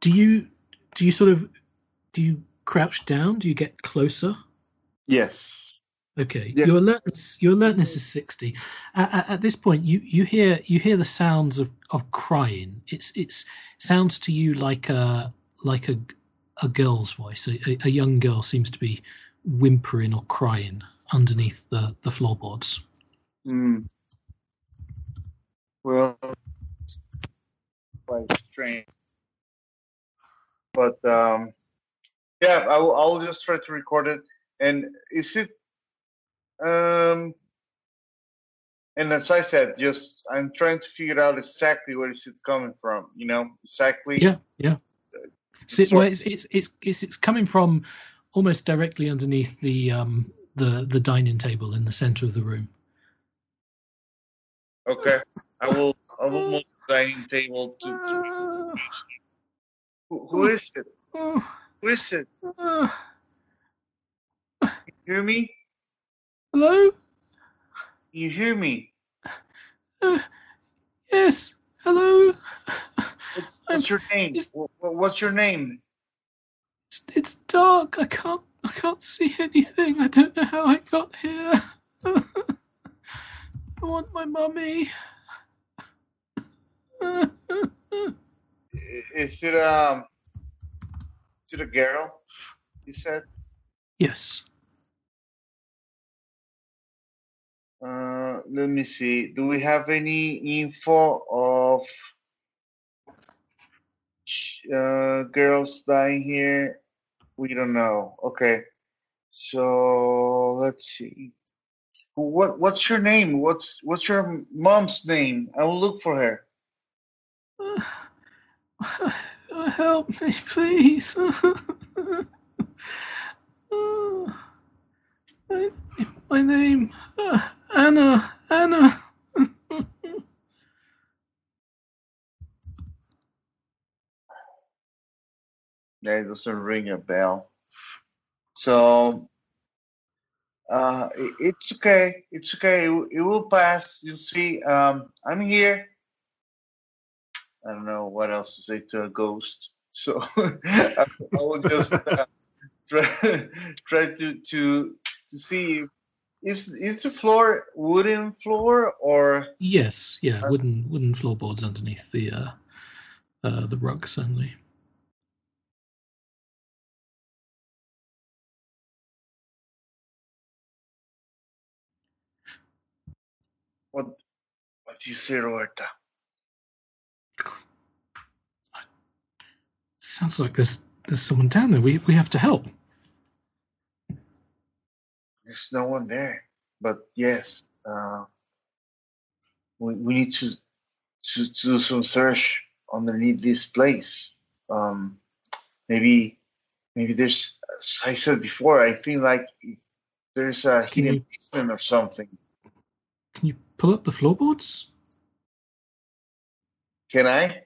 Speaker 2: do you do you sort of do you crouch down? Do you get closer?
Speaker 5: Yes.
Speaker 2: Okay,
Speaker 5: Yeah.
Speaker 2: your alertness your alertness is sixty. At, at, at this point, you you hear you hear the sounds of, of crying. It's it's sounds to you like a like a a girl's voice. A, a, a young girl seems to be whimpering or crying underneath the the floorboards.
Speaker 5: Hmm. Well, quite strange. But um, yeah, I will, I'll just try to record it. And is it um and as I said, just I'm trying to figure out exactly where is it coming from, you know, exactly.
Speaker 2: Yeah, yeah. Well, it's, it's it's it's it's coming from almost directly underneath the um the the dining table in the center of the room.
Speaker 5: Okay. I will I will move the dining table to, to who, who is it?
Speaker 2: Oh,
Speaker 5: Who is it?
Speaker 2: oh.
Speaker 5: You hear me?
Speaker 2: Hello.
Speaker 5: You hear me?
Speaker 2: Uh, yes. Hello.
Speaker 5: What's, what's your name?
Speaker 2: Is-
Speaker 5: Wha- wha- What's your name?
Speaker 2: It's, it's dark. I can't. I can't see anything. I don't know how I got here. I want my mummy.
Speaker 5: Is it um? Is it a girl? You said.
Speaker 2: yes.
Speaker 5: Uh, let me see. Do we have any info of uh, girls dying here? We don't know. Okay. So let's see. What What's your name? What's What's your mom's name? I will look for her.
Speaker 2: Uh, help me, please. Uh, my, my name, uh, Anna. Anna.
Speaker 5: It doesn't ring a bell. So, uh, it- it's okay. It's okay. It, it will pass. You'll see. Um, I'm here. I don't know what else to say to a ghost. So I, will just uh, try, try to to to see is is the floor wooden floor or?
Speaker 2: Yes yeah uh, wooden wooden floorboards underneath the uh, uh the rug certainly.
Speaker 5: What what do you say roberta?
Speaker 2: Sounds like there's there's someone down there. We we have to help.
Speaker 5: There's no one there. But yes, uh, we, we need to, to to do some search underneath this place. Um, maybe maybe there's as I said before, I feel like there's a
Speaker 2: Can
Speaker 5: hidden
Speaker 2: you-
Speaker 5: basement or something.
Speaker 2: Can you pull up the floorboards?
Speaker 5: Can I?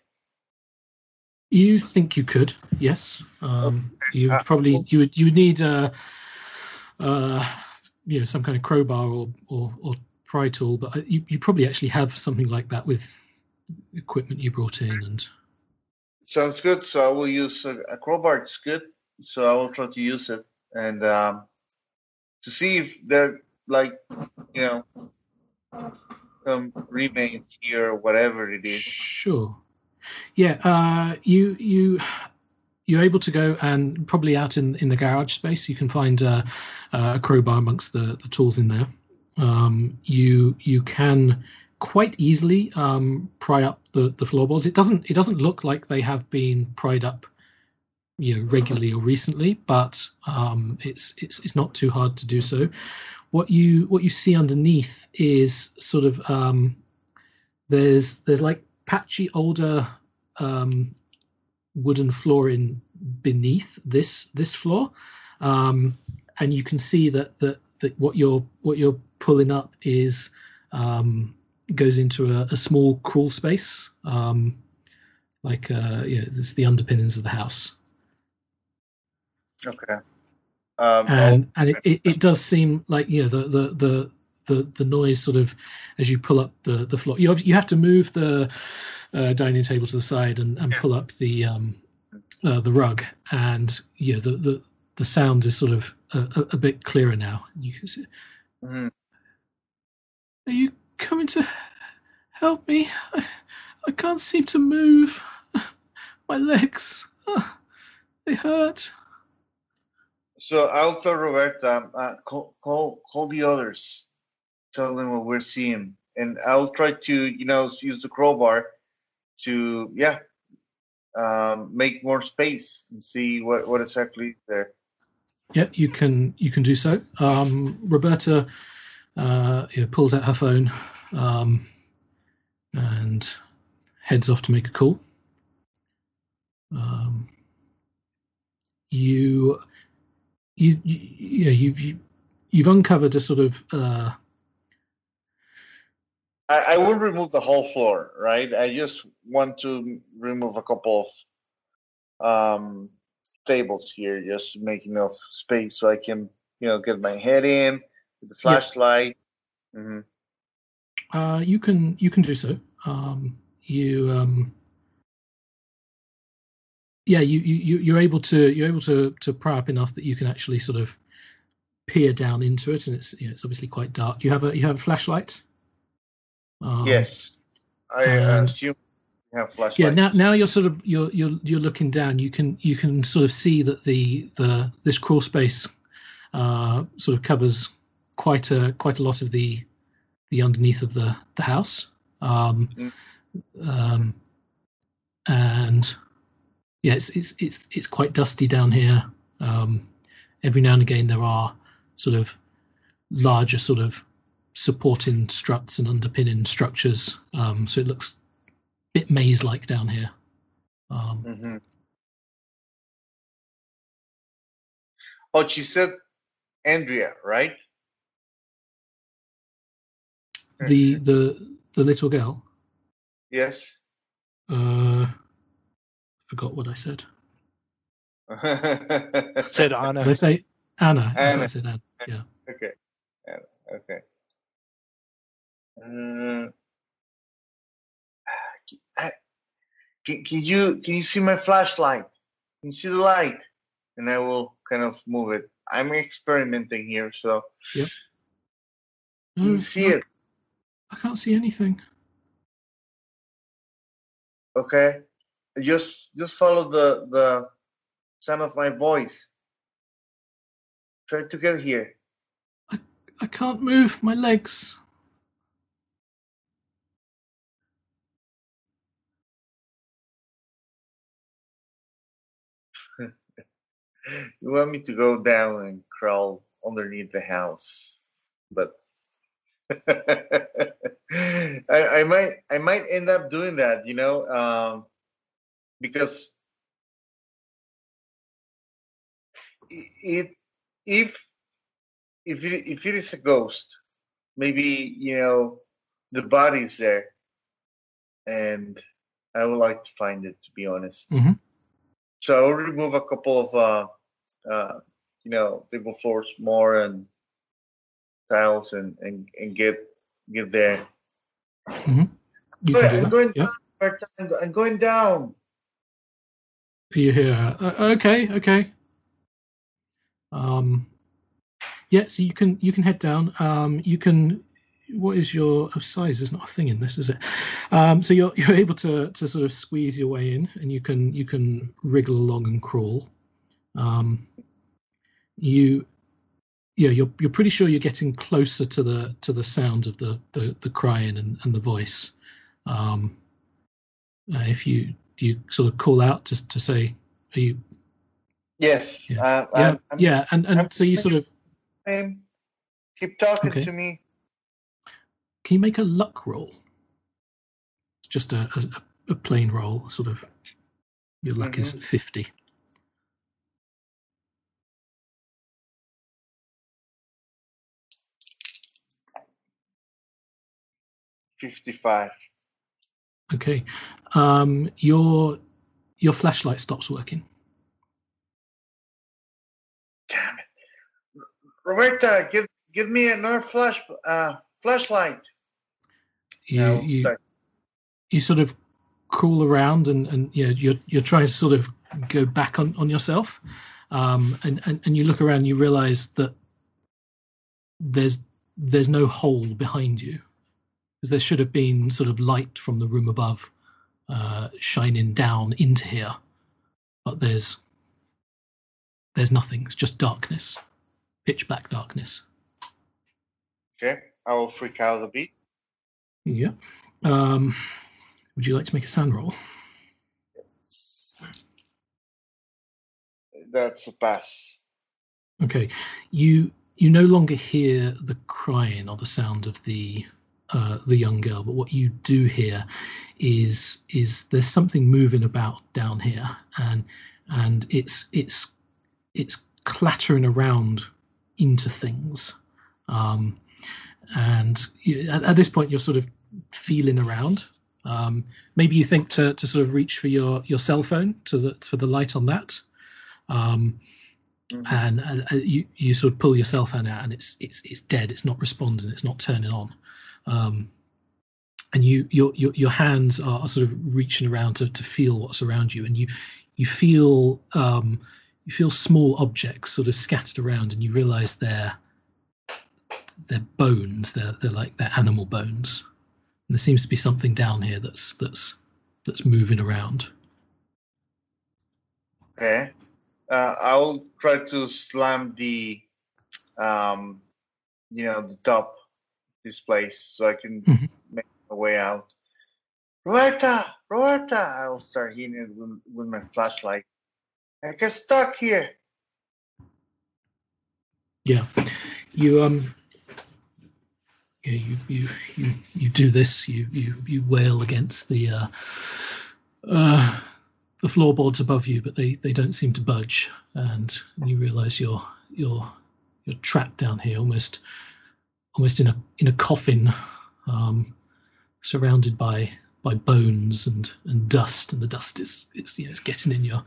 Speaker 2: You think you could? Yes. Um, you
Speaker 5: Uh,
Speaker 2: probably you would you would need uh, uh, you know some kind of crowbar or or, or pry tool, but you you probably actually have something like that with equipment you brought in and
Speaker 5: Sounds good. So I will use a, a crowbar. It's good. So I will try to use it and um, to see if there like you know some remains here or whatever it is.
Speaker 2: Sure. Yeah. Uh, you you you're able to go and probably out in in the garage space. You can find uh, uh, a crowbar amongst the the tools in there. Um, you you can quite easily um, pry up the the floorboards. It doesn't it doesn't look like they have been pried up, you know, regularly or recently, but um, it's it's it's not too hard to do so. What you what you see underneath is sort of um, there's there's like patchy older um, wooden flooring beneath this this floor, um, and you can see that that that what you're what you're pulling up is um, goes into a, a small crawl space, um, like uh, yeah, this is the underpinnings of the house,
Speaker 5: Okay. Um,
Speaker 2: and and it, it, it does seem like you know the the the the, the noise sort of as you pull up the the floor you have, you have to move the uh, dining table to the side and, and pull up the um uh, the rug. And yeah the the the sound is sort of a, a, bit clearer now. You can see
Speaker 5: mhm.
Speaker 2: are you coming to help me? I, I can't seem to move. My legs they hurt.
Speaker 5: So I'll tell Roberta, uh, call, call, call the others, tell them what we're seeing, and I'll try to, you know, use the crowbar to, yeah, um, make more space and see what what exactly there.
Speaker 2: Yeah, you can you can do so. Um, Roberta uh, yeah, pulls out her phone um, and heads off to make a call. Um, you you, you yeah you've you, you've uncovered a sort of uh,
Speaker 5: I, I will remove the whole floor, right? I just want to remove a couple of um, tables here, just to make enough space so I can, you know, get my head in with the flashlight. hmm
Speaker 2: Uh, you can you can do so. Um, you um, yeah, you, you you- you're able to you're able to to pry up enough that you can actually sort of peer down into it, and it's you know, it's obviously quite dark. Do you have a you have a flashlight. Um,
Speaker 5: yes, I
Speaker 2: and-
Speaker 5: assume you have flashlights.
Speaker 2: Yeah. Now now you're sort of you're you're you're looking down. You can you can sort of see that the the this crawl space uh, sort of covers quite a quite a lot of the the underneath of the the house. Um,
Speaker 5: Mm.
Speaker 2: um, and yeah, it's it's it's it's quite dusty down here. Um, every now and again, there are sort of larger sort of supporting struts and underpinning structures. Um, so it looks a bit maze-like down here. Um,
Speaker 5: hmm Oh, she said Andrea, right?
Speaker 2: the the the little girl.
Speaker 5: Yes.
Speaker 2: Uh, forgot what I said.
Speaker 1: Said Anna.
Speaker 2: Did I say Anna? I thought I
Speaker 5: Anna.
Speaker 2: said Anna. Yeah.
Speaker 5: Okay. Yeah, Okay. Uh, can, can you can you see my flashlight? Can you see the light? And I will kind of move it. I'm experimenting here, so can you
Speaker 2: mm,
Speaker 5: see it?
Speaker 2: I can't see anything.
Speaker 5: Okay. Just just follow the the sound of my voice. Try to get here.
Speaker 2: I can't move my legs.
Speaker 5: you want me to go down and crawl underneath the house, but I, I might I might end up doing that, you know, um, because it if if it, if it is a ghost, maybe you know the body's there, and I would like to find it. To be honest,
Speaker 2: Mhm.
Speaker 5: So I'll remove a couple of uh, uh, you know table floors more and tiles and and, and get get there.
Speaker 2: Can
Speaker 5: I'm going
Speaker 2: Yeah.
Speaker 5: down. I'm going down.
Speaker 2: You hear? Uh, okay, okay. Um, yeah. So you can you can head down. Um, you can. What is your oh, size? Is not a thing in this, is it? Um, so you're you're able to to sort of squeeze your way in, and you can you can wriggle along and crawl. Um, you, yeah, you're you're pretty sure you're getting closer to the to the sound of the the, the crying and, and the voice. Um, uh, if you you sort of call out to to say, are you
Speaker 5: Yes.
Speaker 2: Yeah.
Speaker 5: Uh,
Speaker 2: yeah,
Speaker 5: I'm,
Speaker 2: yeah, and and
Speaker 5: I'm-
Speaker 2: so you sort of
Speaker 5: I'm- keep talking
Speaker 2: Okay.
Speaker 5: to me.
Speaker 2: Can you make a luck roll? It's just a a, a plain roll, sort of. Your luck is
Speaker 5: Mhm.
Speaker 2: at fifty.
Speaker 5: Fifty-five.
Speaker 2: Okay, um, your your flashlight stops working.
Speaker 5: Damn it, Roberta! Give give me another flash uh flashlight.
Speaker 2: You
Speaker 5: I'll
Speaker 2: you, you sort of crawl around and and you know, you're you're trying to sort of go back on on yourself, um, and and and you look around, and you realize that there's there's no hole behind you, because there should have been sort of light from the room above, uh, shining down into here, but there's there's nothing. It's just darkness, pitch black darkness.
Speaker 5: Okay, I will freak out a bit.
Speaker 2: Yeah. Um, would you like to make a SAN roll?
Speaker 5: That's a pass.
Speaker 2: Okay, you you no longer hear the crying or the sound of the uh, the young girl, but what you do hear is is there's something moving about down here, and and it's it's it's clattering around into things, um, and at, at this point you're sort of feeling around. Um, maybe you think to to sort of reach for your your cell phone to the for the light on that. Um,
Speaker 5: Mhm.
Speaker 2: and uh, you you sort of pull your cell phone out and it's it's it's dead it's not responding it's not turning on um and you your your, your hands are, are sort of reaching around to, to feel what's around you and you you feel um you feel small objects sort of scattered around and you realize they're they're bones they're they're like they're animal bones there seems to be something down here that's that's that's moving around
Speaker 5: Okay. Uh, I'll try to slam the, um, you know, the top this place so I can
Speaker 2: Mhm.
Speaker 5: make my way out. Roberta, Roberta! I'll start hitting it with, with my flashlight. I get stuck here.
Speaker 2: Yeah, you um, you you you you do this. You you you wail against the uh, uh, the floorboards above you, but they they don't seem to budge, and you realise you're you're you're trapped down here, almost almost in a in a coffin, um, surrounded by by bones and and dust, and the dust is it's you know it's getting in your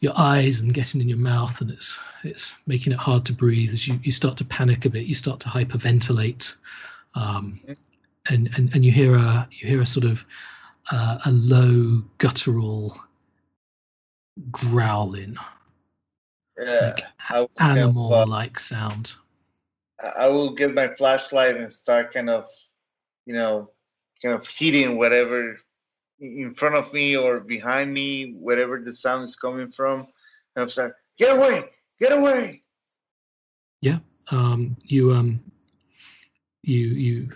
Speaker 2: your eyes and getting in your mouth and it's it's making it hard to breathe. As you, you start to panic a bit you start to hyperventilate um, and, and and you hear a you hear a sort of uh, a low guttural growling.
Speaker 5: Yeah,
Speaker 2: like
Speaker 5: I will kind of,
Speaker 2: animal
Speaker 5: uh,
Speaker 2: like sound.
Speaker 5: I will get my flashlight and start kind of, you know, kind of hitting whatever in front of me or behind me, wherever the sound is coming from. And I'll start, get away, get away.
Speaker 2: Yeah, um, you um you you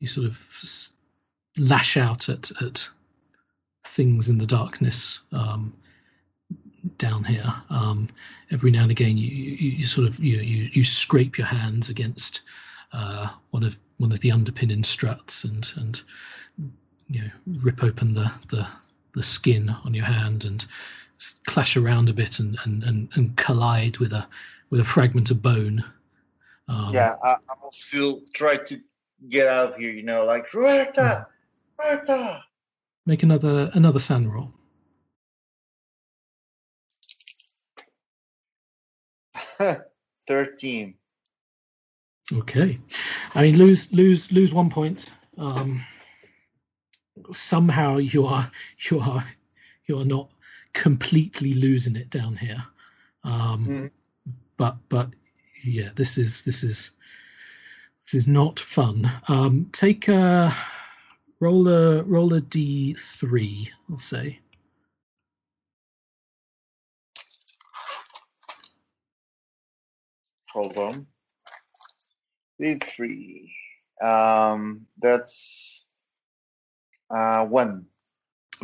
Speaker 2: you sort of lash out at at things in the darkness um, down here. Um, every now and again, you, you, you sort of you, you you scrape your hands against uh, one of one of the underpinning struts and and you know rip open the the, the skin on your hand and clash around a bit and, and, and, and collide with a with a fragment of bone. Um,
Speaker 5: yeah, I, I will still try to get out of here. You know, like Roberta, Roberta.
Speaker 2: Make another another SAN roll.
Speaker 5: Thirteen.
Speaker 2: Okay, I mean lose lose lose one point. Um, somehow you are you are you are not completely losing it down here. Um,
Speaker 5: Mhm.
Speaker 2: But but yeah, this is this is this is not fun. Um, take a roller roller D three, I'll say.
Speaker 5: Hold on. Big three. Um, that's uh one.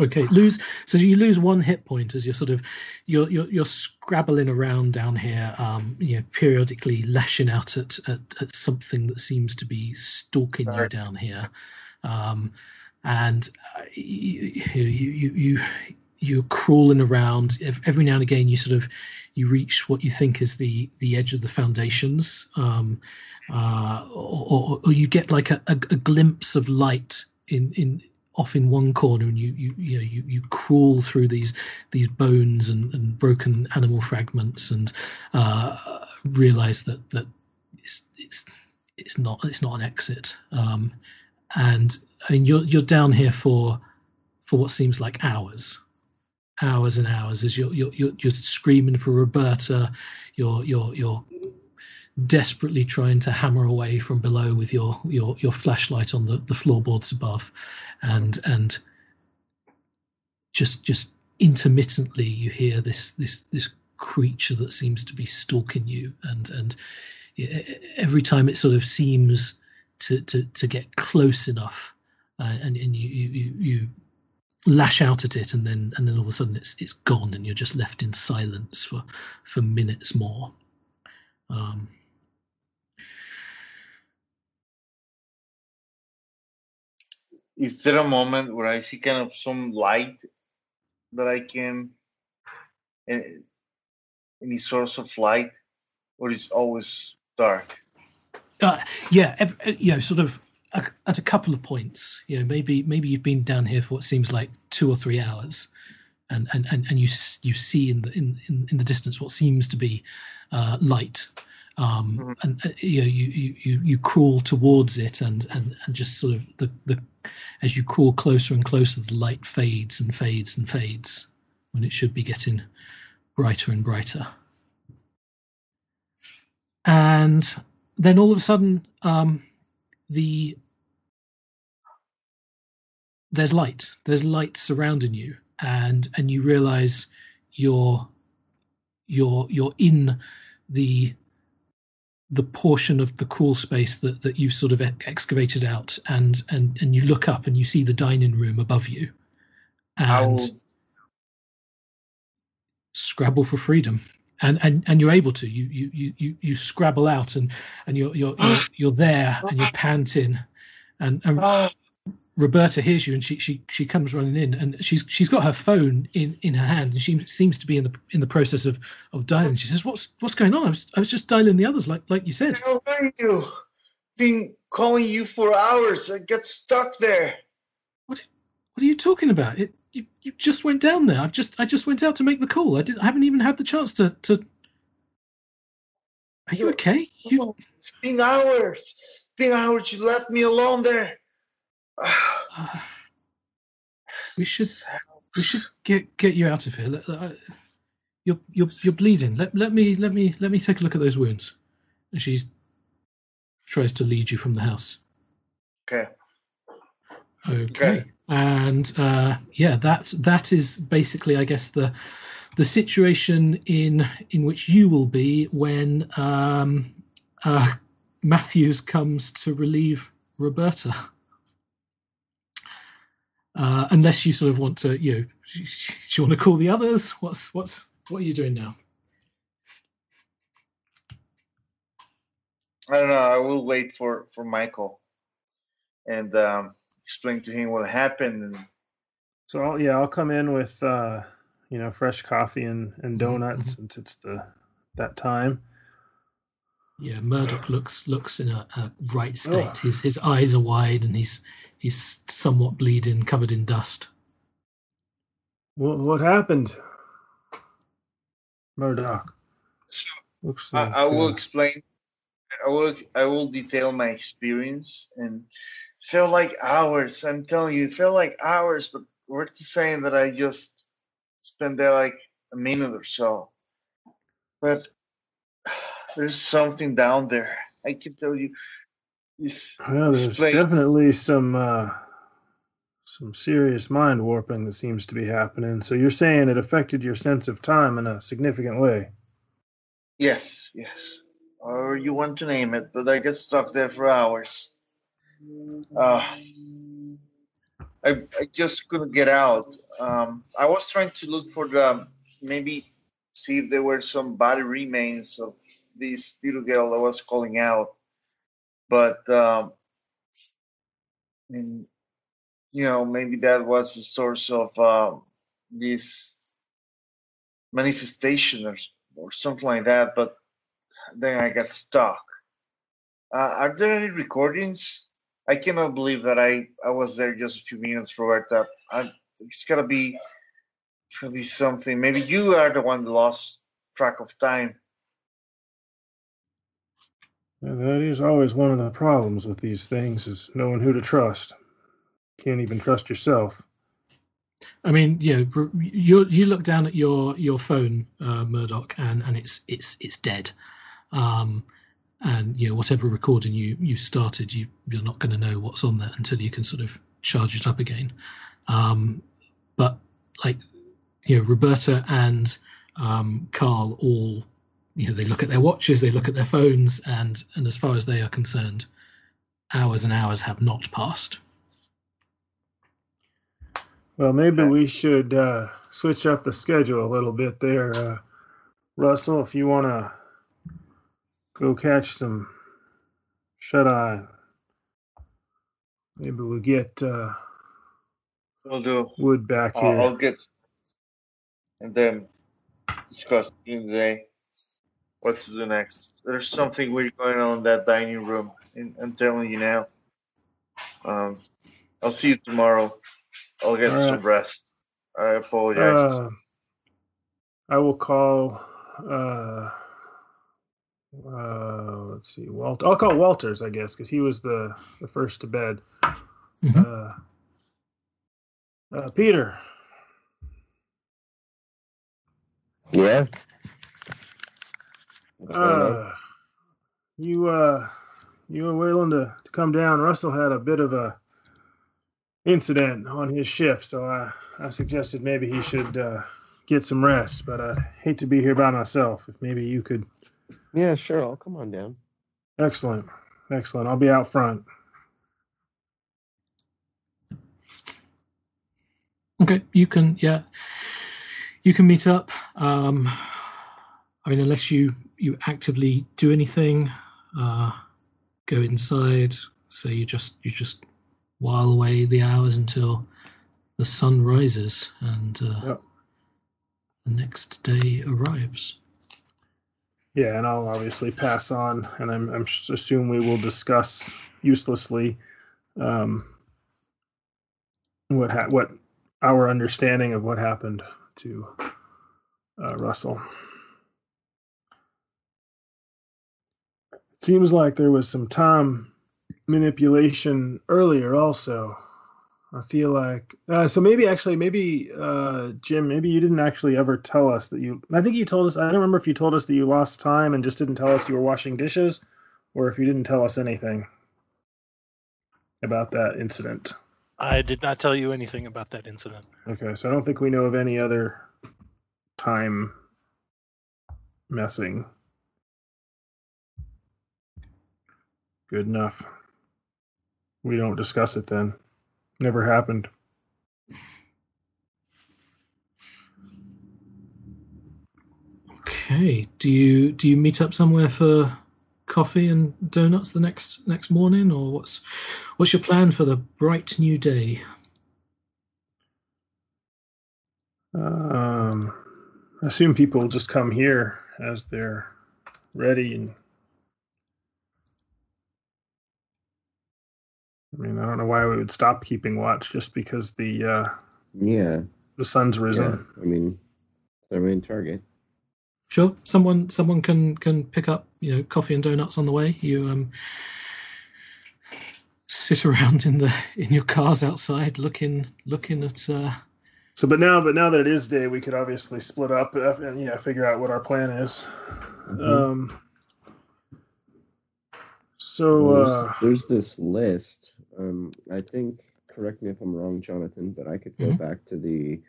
Speaker 2: Okay, lose. So you lose one hit point as you're sort of you're you're, you're scrabbling around down here, um, you know, periodically lashing out at, at at something that seems to be stalking you down here, um, and uh, you, you you you you're crawling around. Ev- Every now and again, you sort of you reach what you think is the the edge of the foundations, um, uh, or, or, or you get like a, a, a glimpse of light in in off in one corner and you you you know you, you crawl through these these bones and, and broken animal fragments and uh, realize that that it's it's it's not it's not an exit. Um, and I mean you're you're down here for for what seems like hours. Hours and hours as you're you're you're, you're screaming for Roberta. You're you're you're desperately trying to hammer away from below with your your your flashlight on the the floorboards above and and just just intermittently you hear this this this creature that seems to be stalking you. And and every time it sort of seems to to to get close enough uh, and and you, you you you lash out at it and then and then all of a sudden it's it's gone and you're just left in silence for for minutes more. Um
Speaker 5: Is there a moment where I see kind of some light that I can, eh, any source of light, or is always dark?
Speaker 2: Uh, yeah, uh, you know, sort of at a couple of points. You know, maybe maybe you've been down here for what seems like two or three hours, and and and, and you you see in the in, in, in the distance what seems to be uh, light. Um,
Speaker 5: Mhm.
Speaker 2: and uh, you know you, you you you crawl towards it and and and just sort of the the as you crawl closer and closer the light fades and fades and fades when it should be getting brighter and brighter and then all of a sudden um, the there's light there's light surrounding you and and you realize you're you're you're in the the portion of the crawl space that that you sort of ex- excavated out and and and you look up and you see the dining room above you and
Speaker 5: will,
Speaker 2: scrabble for freedom. And and and you're able to. You you you you, you scrabble out and and you're you're you're, you're there and you're panting and and
Speaker 5: Ah,
Speaker 2: Roberta hears you and she she she comes running in and she's she's got her phone in in her hand and she seems to be in the in the process of of dialing she says what's what's going on I was I was just dialing the others like like you said
Speaker 5: how are you? Been calling you for hours. I got stuck there.
Speaker 2: what what are you talking about it you, you just went down there I've just I just went out to make the call I did I haven't even had the chance to to are you okay you
Speaker 5: it's been hours. It's been hours. You left me alone there.
Speaker 2: We should we should get get you out of here. Let- let- You're you're you're bleeding. Let let me let me let me take a look at those wounds. And she tries to lead you from the house.
Speaker 5: Okay.
Speaker 2: Okay.
Speaker 5: Okay.
Speaker 2: And uh, yeah, that that is basically, I guess, the the situation in in which you will be when um, uh, Matthews comes to relieve Roberta. Uh, unless you sort of want to, you know, do you want to call the others? What's what's what are you doing now?
Speaker 5: I don't know. I will wait for for Michael and um, explain to him what happened. And
Speaker 3: So I'll, yeah, I'll come in with uh, you know fresh coffee and, and donuts
Speaker 2: mhm.
Speaker 3: since it's the that time.
Speaker 2: Yeah, Murdoch looks looks in a, a right
Speaker 3: Oh.
Speaker 2: state. His his eyes are wide and he's he's somewhat bleeding, covered in dust.
Speaker 3: What what happened, Murdoch?
Speaker 5: so
Speaker 3: Looks
Speaker 5: I,
Speaker 3: like,
Speaker 5: I will
Speaker 3: uh,
Speaker 5: explain. I will I will detail my experience and it felt like hours. I'm telling you, it felt like hours. But we're just saying that I just spent there like a minute or so. But there's something down there. I can tell you. This,
Speaker 3: Well, there's
Speaker 5: place-
Speaker 3: definitely some uh, some serious mind warping that seems to be happening. So you're saying it affected your sense of time in a significant way.
Speaker 5: Yes, yes. Or you want to name it, but I get stuck there for hours. Uh, I, I just couldn't get out. Um, I was trying to look for the maybe see if there were some body remains of this little girl that was calling out, but um, and, you know maybe that was the source of um, this manifestation or, or something like that. But then I got stuck. Uh, are there any recordings? I cannot believe that I, I was there just a few minutes, Roberta. I, it's gotta be, gotta be something. Maybe you are the one that lost track of time.
Speaker 3: Yeah, that is always one of the problems with these things is knowing who to trust. Can't even trust yourself.
Speaker 2: I mean, r- you you look down at your your phone, uh, Murdoch, and and it's it's it's dead. Um, and you know, whatever recording you you started, you you're not going to know what's on there until you can sort of charge it up again. Um, but like, you know, Roberta and um, Carl all, you know, they look at their watches, they look at their phones, and and as far as they are concerned, hours and hours have not passed.
Speaker 3: Well, maybe we should uh, switch up the schedule a little bit there, uh, Russell. If you want to go catch some shut eye, maybe we'll get uh,
Speaker 5: We'll do.
Speaker 3: Wood back
Speaker 5: I'll,
Speaker 3: here.
Speaker 5: I'll get and then discuss in the day what to do next. There's something weird going on in that dining room. And I'm telling you now. Um, I'll see you tomorrow. I'll get
Speaker 3: All right.
Speaker 5: some rest. I apologize.
Speaker 3: Uh, I will call. Uh, uh, let's see, Walt. I'll call Walters, I guess, because he was the the first to bed.
Speaker 2: Mhm.
Speaker 3: Uh, uh, Peter,
Speaker 4: Yeah. What's going on?
Speaker 3: uh, you uh, you were willing to, to come down. Russell had a bit of a incident on his shift, so I I suggested maybe he should uh, get some rest. But I hate to be here by myself. If maybe you could.
Speaker 4: Yeah, sure. I'll come on down.
Speaker 3: Excellent, excellent. I'll be out front.
Speaker 2: Okay, you can yeah, you can meet up. Um, I mean, unless you you actively do anything, uh, go inside. So you just you just while away the hours until the sun rises and uh,
Speaker 3: Yep.
Speaker 2: the next day arrives.
Speaker 3: Yeah, and I'll obviously pass on, and I'm, I'm assume we will discuss uselessly um, what ha- what our understanding of what happened to uh, Russell. Seems like there was some time manipulation earlier, also. I feel like uh, so maybe actually maybe uh, Jim maybe you didn't actually ever tell us that you I think you told us I don't remember if you told us that you lost time and just didn't tell us you were washing dishes or if you didn't tell us anything about that incident.
Speaker 1: I did not tell you anything about that incident.
Speaker 3: Okay, so I don't think we know of any other time messing. Good enough. We don't discuss it then. Never happened.
Speaker 2: Okay. Do you do you meet up somewhere for coffee and donuts the next next morning, or what's what's your plan for the bright new day?
Speaker 3: Um, I assume people will just come here as they're ready and I mean, I don't know why we would stop keeping watch just because the uh,
Speaker 4: Yeah.
Speaker 3: the sun's risen.
Speaker 4: Yeah. I mean, their main target.
Speaker 2: Sure. Someone someone can can pick up you know coffee and donuts on the way. You um sit around in the in your cars outside looking looking at uh
Speaker 3: So, but now, but now that it is day, we could obviously split up uh, and yeah, figure out what our plan is.
Speaker 4: Mhm.
Speaker 3: Um, so,
Speaker 4: Well,
Speaker 3: uh,
Speaker 4: there's, there's this list. Um, I think, correct me if I'm wrong, Jonathan, but I could go
Speaker 2: Mhm.
Speaker 4: back to the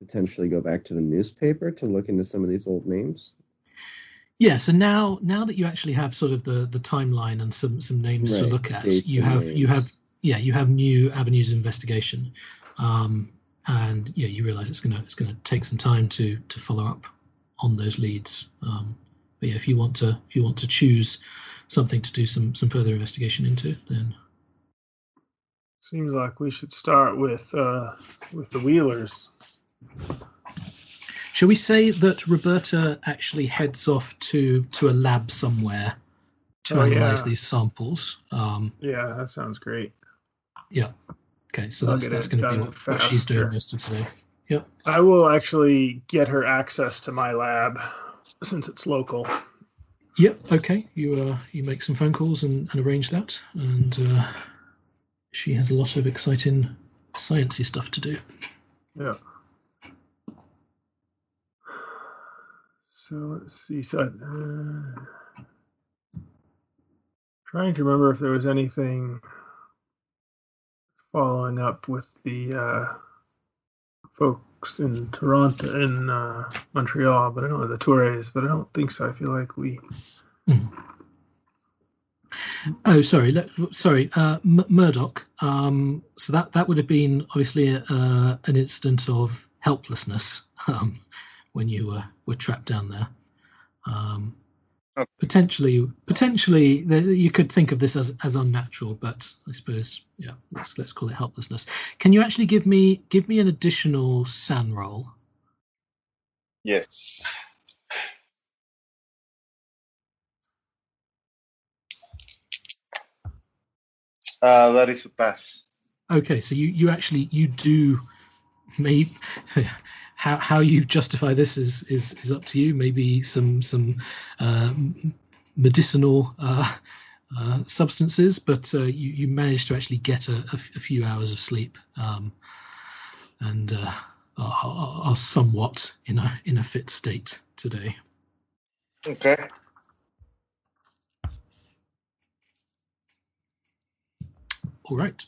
Speaker 4: potentially go back to the newspaper to look into some of these old names.
Speaker 2: yeah. So now now that you actually have sort of the the timeline and some some names to look at, you have you have yeah you have new avenues of investigation, um and yeah you realize it's gonna it's gonna take some time to to follow up on those leads. Um, but yeah, if you want to if you want to choose something to do some some further investigation into, then
Speaker 3: seems like we should start with uh, with the Wheelers.
Speaker 2: Shall we say that Roberta actually heads off to to a lab somewhere to
Speaker 3: Oh,
Speaker 2: analyze
Speaker 3: yeah.
Speaker 2: these samples? Um,
Speaker 3: Yeah, that sounds great.
Speaker 2: yeah. Okay, so
Speaker 3: I'll
Speaker 2: that's that's going to be what, what she's doing most of today.
Speaker 3: I will actually get her access to my lab since it's local.
Speaker 2: Yep. Okay. You uh you make some phone calls and, and arrange that, and uh, she has a lot of exciting sciencey stuff to do.
Speaker 3: Yeah. So let's see. So, uh, trying to remember if there was anything following up with the uh, folks in Toronto, in uh, Montreal, but I don't know the Tours, but I don't think so. I feel like we.
Speaker 2: Oh, sorry. Let, sorry, uh, M- Murdoch. Um, so that that would have been obviously uh, an incident of helplessness um, when you were were trapped down there. Um,
Speaker 5: Okay.
Speaker 2: Potentially, potentially, the, you could think of this as as unnatural, but I suppose, yeah, let's let's call it helplessness. Can you actually give me give me an additional SAN roll?
Speaker 5: Yes. Uh, that is a pass.
Speaker 2: Okay, so you you actually you do maybe how how you justify this is is is up to you. Maybe some some uh, medicinal uh, uh, substances, but uh, you you managed to actually get a, a f- a few hours of sleep, um, and uh, are, are are somewhat in a in a fit state today.
Speaker 5: Okay.
Speaker 2: All right.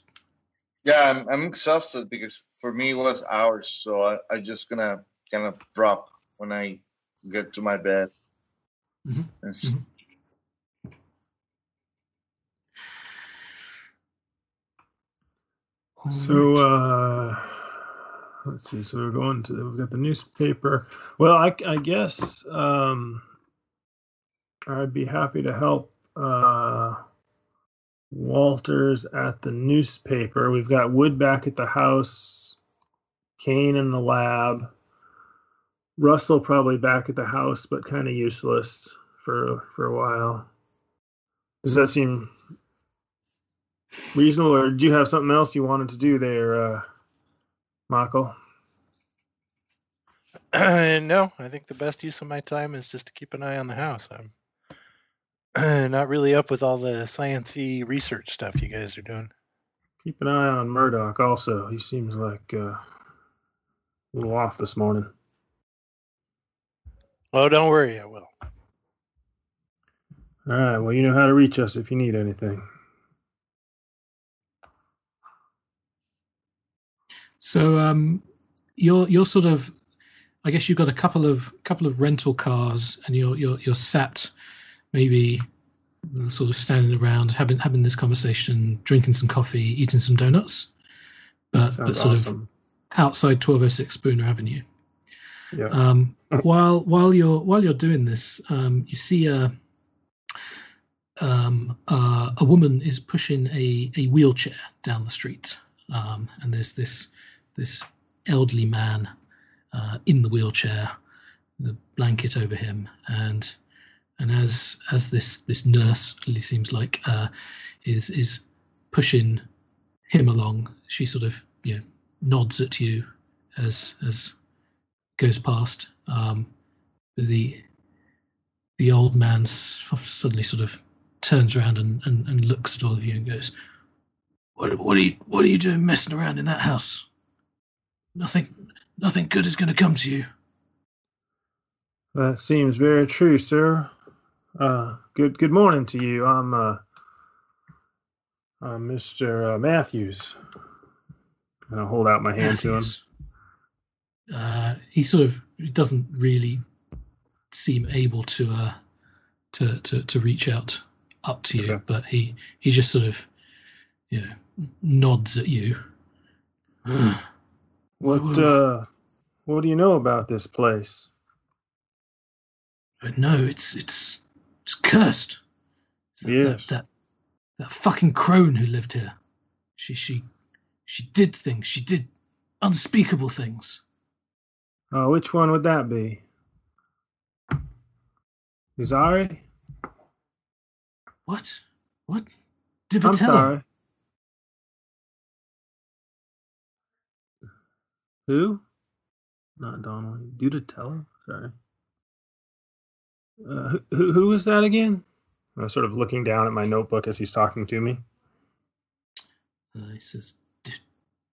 Speaker 5: Yeah, I'm, I'm exhausted because for me it was hours, so I, I just gonna kind of drop when I get to my bed.
Speaker 2: Mhm,
Speaker 5: And s-
Speaker 2: mhm.
Speaker 3: So uh, let's see. So we're going to. We've got the newspaper. Well, I, I guess um, I'd be happy to help uh, Walters at the newspaper. We've got Wood back at the house. Kane in the lab. Russell probably back at the house, but kind of useless for for a while. Does that seem reasonable, or do you have something else you wanted to do there, uh, Michael?
Speaker 1: no, I think the best use of my time is just to keep an eye on the house. I'm not really up with all the sciency research stuff you guys are doing.
Speaker 3: Keep an eye on Murdoch. Also, he seems like uh, a little off this morning.
Speaker 1: Oh, don't worry, I will.
Speaker 3: All right. Well, you know how to reach us if you need anything.
Speaker 2: So um, you're you're sort of, I guess you've got a couple of couple of rental cars, and you're you're you're sat, maybe sort of standing around having having this conversation, drinking some coffee, eating some donuts, but but sort of outside 1206 Spooner Avenue.
Speaker 3: Yeah.
Speaker 2: Um, while while you're while you're doing this, um, you see a um, uh, a woman is pushing a, a wheelchair down the street, um, and there's this this elderly man uh, in the wheelchair, the blanket over him, and and as as this this nurse really seems like uh, is is pushing him along, she sort of you know nods at you as as goes past. Um, the the old man suddenly sort of turns around and, and, and looks at all of you and goes, "What what are you what are you doing messing around in that house? Nothing nothing good is going to come to you."
Speaker 3: That seems very true, sir. Uh, good good morning to you. I'm uh, I'm Mr. Uh, Matthews. And I'll hold out my hand to him.
Speaker 2: Uh, he sort of doesn't really seem able to uh, to, to to reach out up to you,
Speaker 3: Okay.
Speaker 2: but he he just sort of you know nods at you.
Speaker 3: What uh, what do you know about this place?
Speaker 2: No, it's it's it's cursed. That,
Speaker 3: Yes.
Speaker 2: that, that that fucking crone who lived here. She she she did things. She did unspeakable things.
Speaker 3: Uh, which one would that be? Zari?
Speaker 2: What? What?
Speaker 3: I'm
Speaker 2: Divitello.
Speaker 3: sorry. Who? Not Donald. Dudatello? Sorry. Uh, who- who, is that again? I'm sort of looking down at my notebook as he's talking to me.
Speaker 2: Uh, he says, "Di-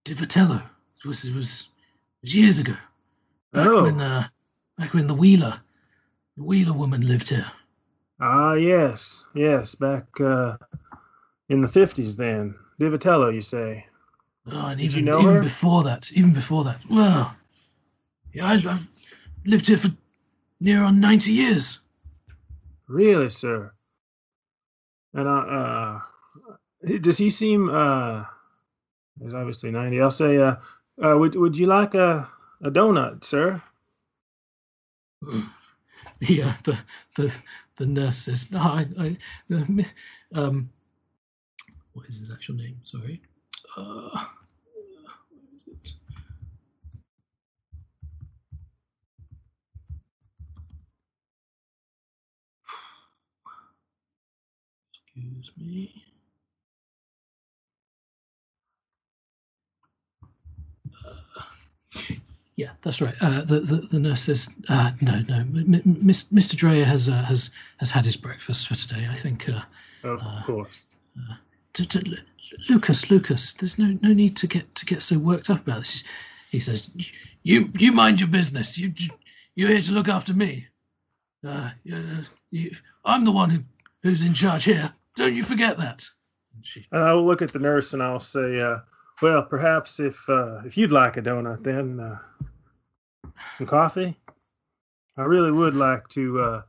Speaker 2: Divitello. It was, it was was years ago. Back
Speaker 3: Oh.
Speaker 2: when uh, back when the Wheeler, the Wheeler woman lived here.
Speaker 3: Ah, yes, yes, back uh, in the 50s then. Divitello, you say?
Speaker 2: Oh, and
Speaker 3: Did
Speaker 2: even
Speaker 3: you know
Speaker 2: even
Speaker 3: her?
Speaker 2: before that, even before that. Well, yeah, I, I've lived here for near on ninety years.
Speaker 3: Really, sir? And uh, uh does he seem uh he's obviously 90. I'll say uh, uh would would you like a a donut, sir?
Speaker 2: The uh, the the the nurse says, "No, I, I um, what is his actual name? Sorry, uh, Excuse me. Yeah, that's right. Uh, the, the the nurse says, uh, "No, no, M- M- Mr. Dreyer has uh, has has had his breakfast for today. I think." Uh,
Speaker 3: Of
Speaker 2: Uh,
Speaker 3: course.
Speaker 2: to, to, Lu- Lucas, Lucas, there's no no need to get to get so worked up about this. He says, "You you mind your business. You you- you're here to look after me. Uh, you, uh, you, I'm the one who who's in charge here. Don't you forget that." And
Speaker 3: I will look at the nurse and I'll say, uh, well, perhaps if uh, if you'd like a donut, then uh, some coffee. I really would like to uh,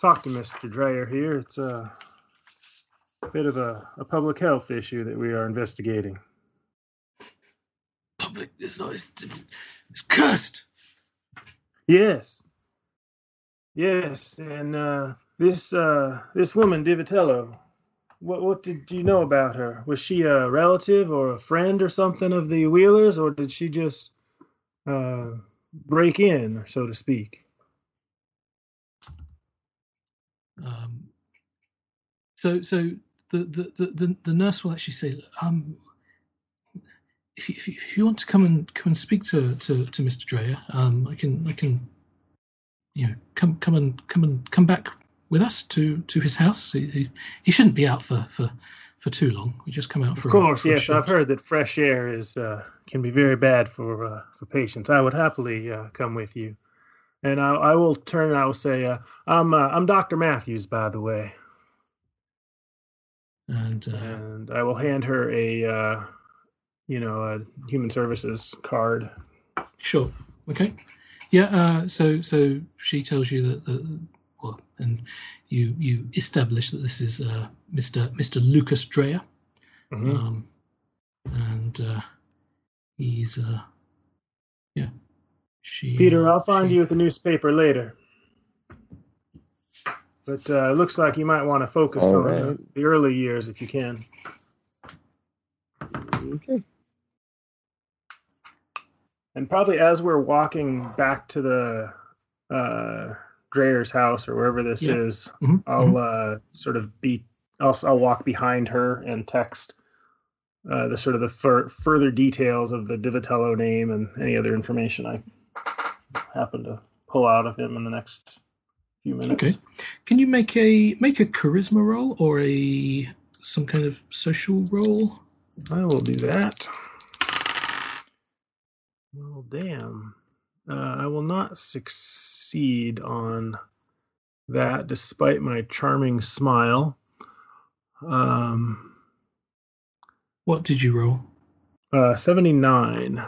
Speaker 3: talk to Mr. Dreyer here. It's a bit of a, a public health issue that we are investigating.
Speaker 2: public. It's not. It's, it's, it's cursed.
Speaker 3: Yes. Yes, and uh, this uh, this woman Divitello, what what did you know about her? Was she a relative or a friend or something of the Wheelers, or did she just uh, break in, so to speak?
Speaker 2: Um, so so the, the, the, the, nurse will actually say, um, if you, if you, if you want to come and come and speak to, to, to Mr. Dreyer, um, I can I can you know come come and come and come back with us to, to his house. He, he, he shouldn't be out for, for, for too long. We just come out for
Speaker 3: Of
Speaker 2: a-
Speaker 3: course,
Speaker 2: for
Speaker 3: yes. I've heard that fresh air is uh, can be very bad for uh, for patients. I would happily uh, come with you, and I, I will turn. and I will say, uh, I'm uh, I'm Doctor Matthews, by the way.
Speaker 2: And uh,
Speaker 3: and I will hand her a, uh, you know, a human services card.
Speaker 2: Sure. Okay. Yeah. Uh, so so she tells you that the and you you establish that this is uh, Mr. Mr. Lucas Dreyer,
Speaker 3: Mhm.
Speaker 2: um, and uh, he's uh, yeah She,
Speaker 3: Peter, I'll find
Speaker 2: she-
Speaker 3: you at the newspaper later. But uh, it looks like you might want to focus
Speaker 4: All
Speaker 3: on
Speaker 4: right.
Speaker 3: the, the early years if you can.
Speaker 4: Okay.
Speaker 3: And probably as we're walking back to the uh, Dreyer's house or wherever this
Speaker 2: Yeah.
Speaker 3: is,
Speaker 2: Mhm,
Speaker 3: I'll
Speaker 2: mhm.
Speaker 3: uh, sort of be, I'll, I'll walk behind her and text uh, the sort of the fur, further details of the Divitello name and any other information I happen to pull out of him in the next few minutes.
Speaker 2: Okay. Can you make a make a charisma roll or a some kind of social roll?
Speaker 3: I will do that. Well, damn. Uh, I will not succeed on that despite my charming smile. Um,
Speaker 2: What did you roll?
Speaker 3: uh, 79.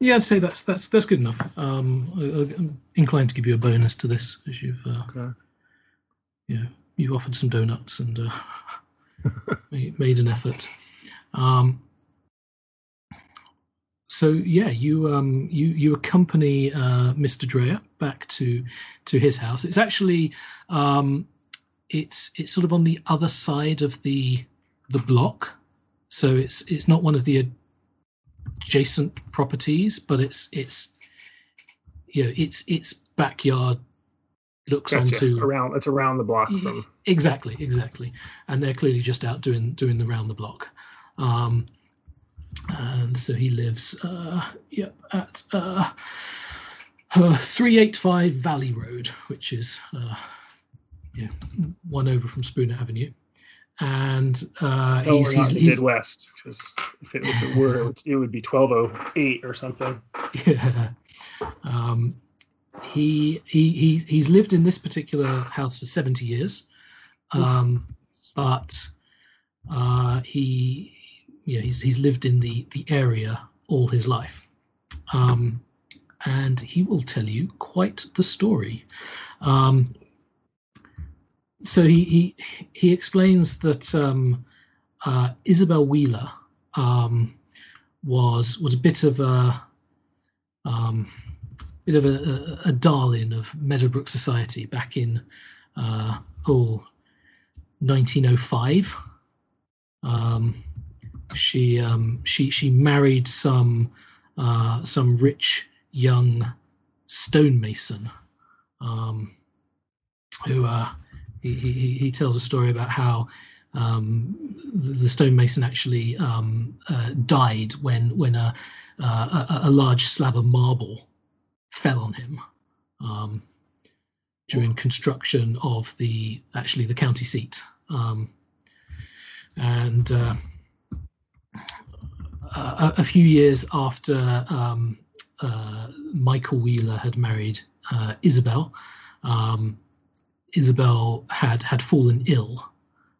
Speaker 2: Yeah, I'd say that's that's that's good enough. Um, I, I'm inclined to give you a bonus to this as you've uh,
Speaker 3: Okay.
Speaker 2: you know, you've offered some donuts and uh, made, made an effort. Um, so yeah, you um, you you accompany uh, Mr. Dreyer back to to his house. It's actually um, it's it's sort of on the other side of the the block, so it's it's not one of the adjacent properties, but it's it's you know its its backyard looks
Speaker 3: Gotcha.
Speaker 2: onto
Speaker 3: around. It's around the block from.
Speaker 2: exactly exactly and they're clearly just out doing doing the round the block um and so he lives uh yep at uh, uh 385 valley road which is uh yeah one over from spooner avenue and uh he's he's, he's
Speaker 3: Midwest because if it, if it were, it would, it would be 1208 or something.
Speaker 2: yeah. Um, he he he's he's lived in this particular house for 70 years, um, but uh, he yeah he's he's lived in the the area all his life, um, and he will tell you quite the story. Um, so he he he explains that um, uh, Isabel Wheeler um, was was a bit of a um, bit of a, a, a darling of Meadowbrook society back in uh, oh 1905. Um, she um, she she married some uh, some rich young stonemason um, who uh, he, he he- tells a story about how um, the, the stonemason actually um, uh, died when when a, uh, a a large slab of marble fell on him um, during construction of the actually the county seat um, and uh, a, few years after um, uh, Michael Wheeler had married uh, Isabel, um, Isabel had had fallen ill,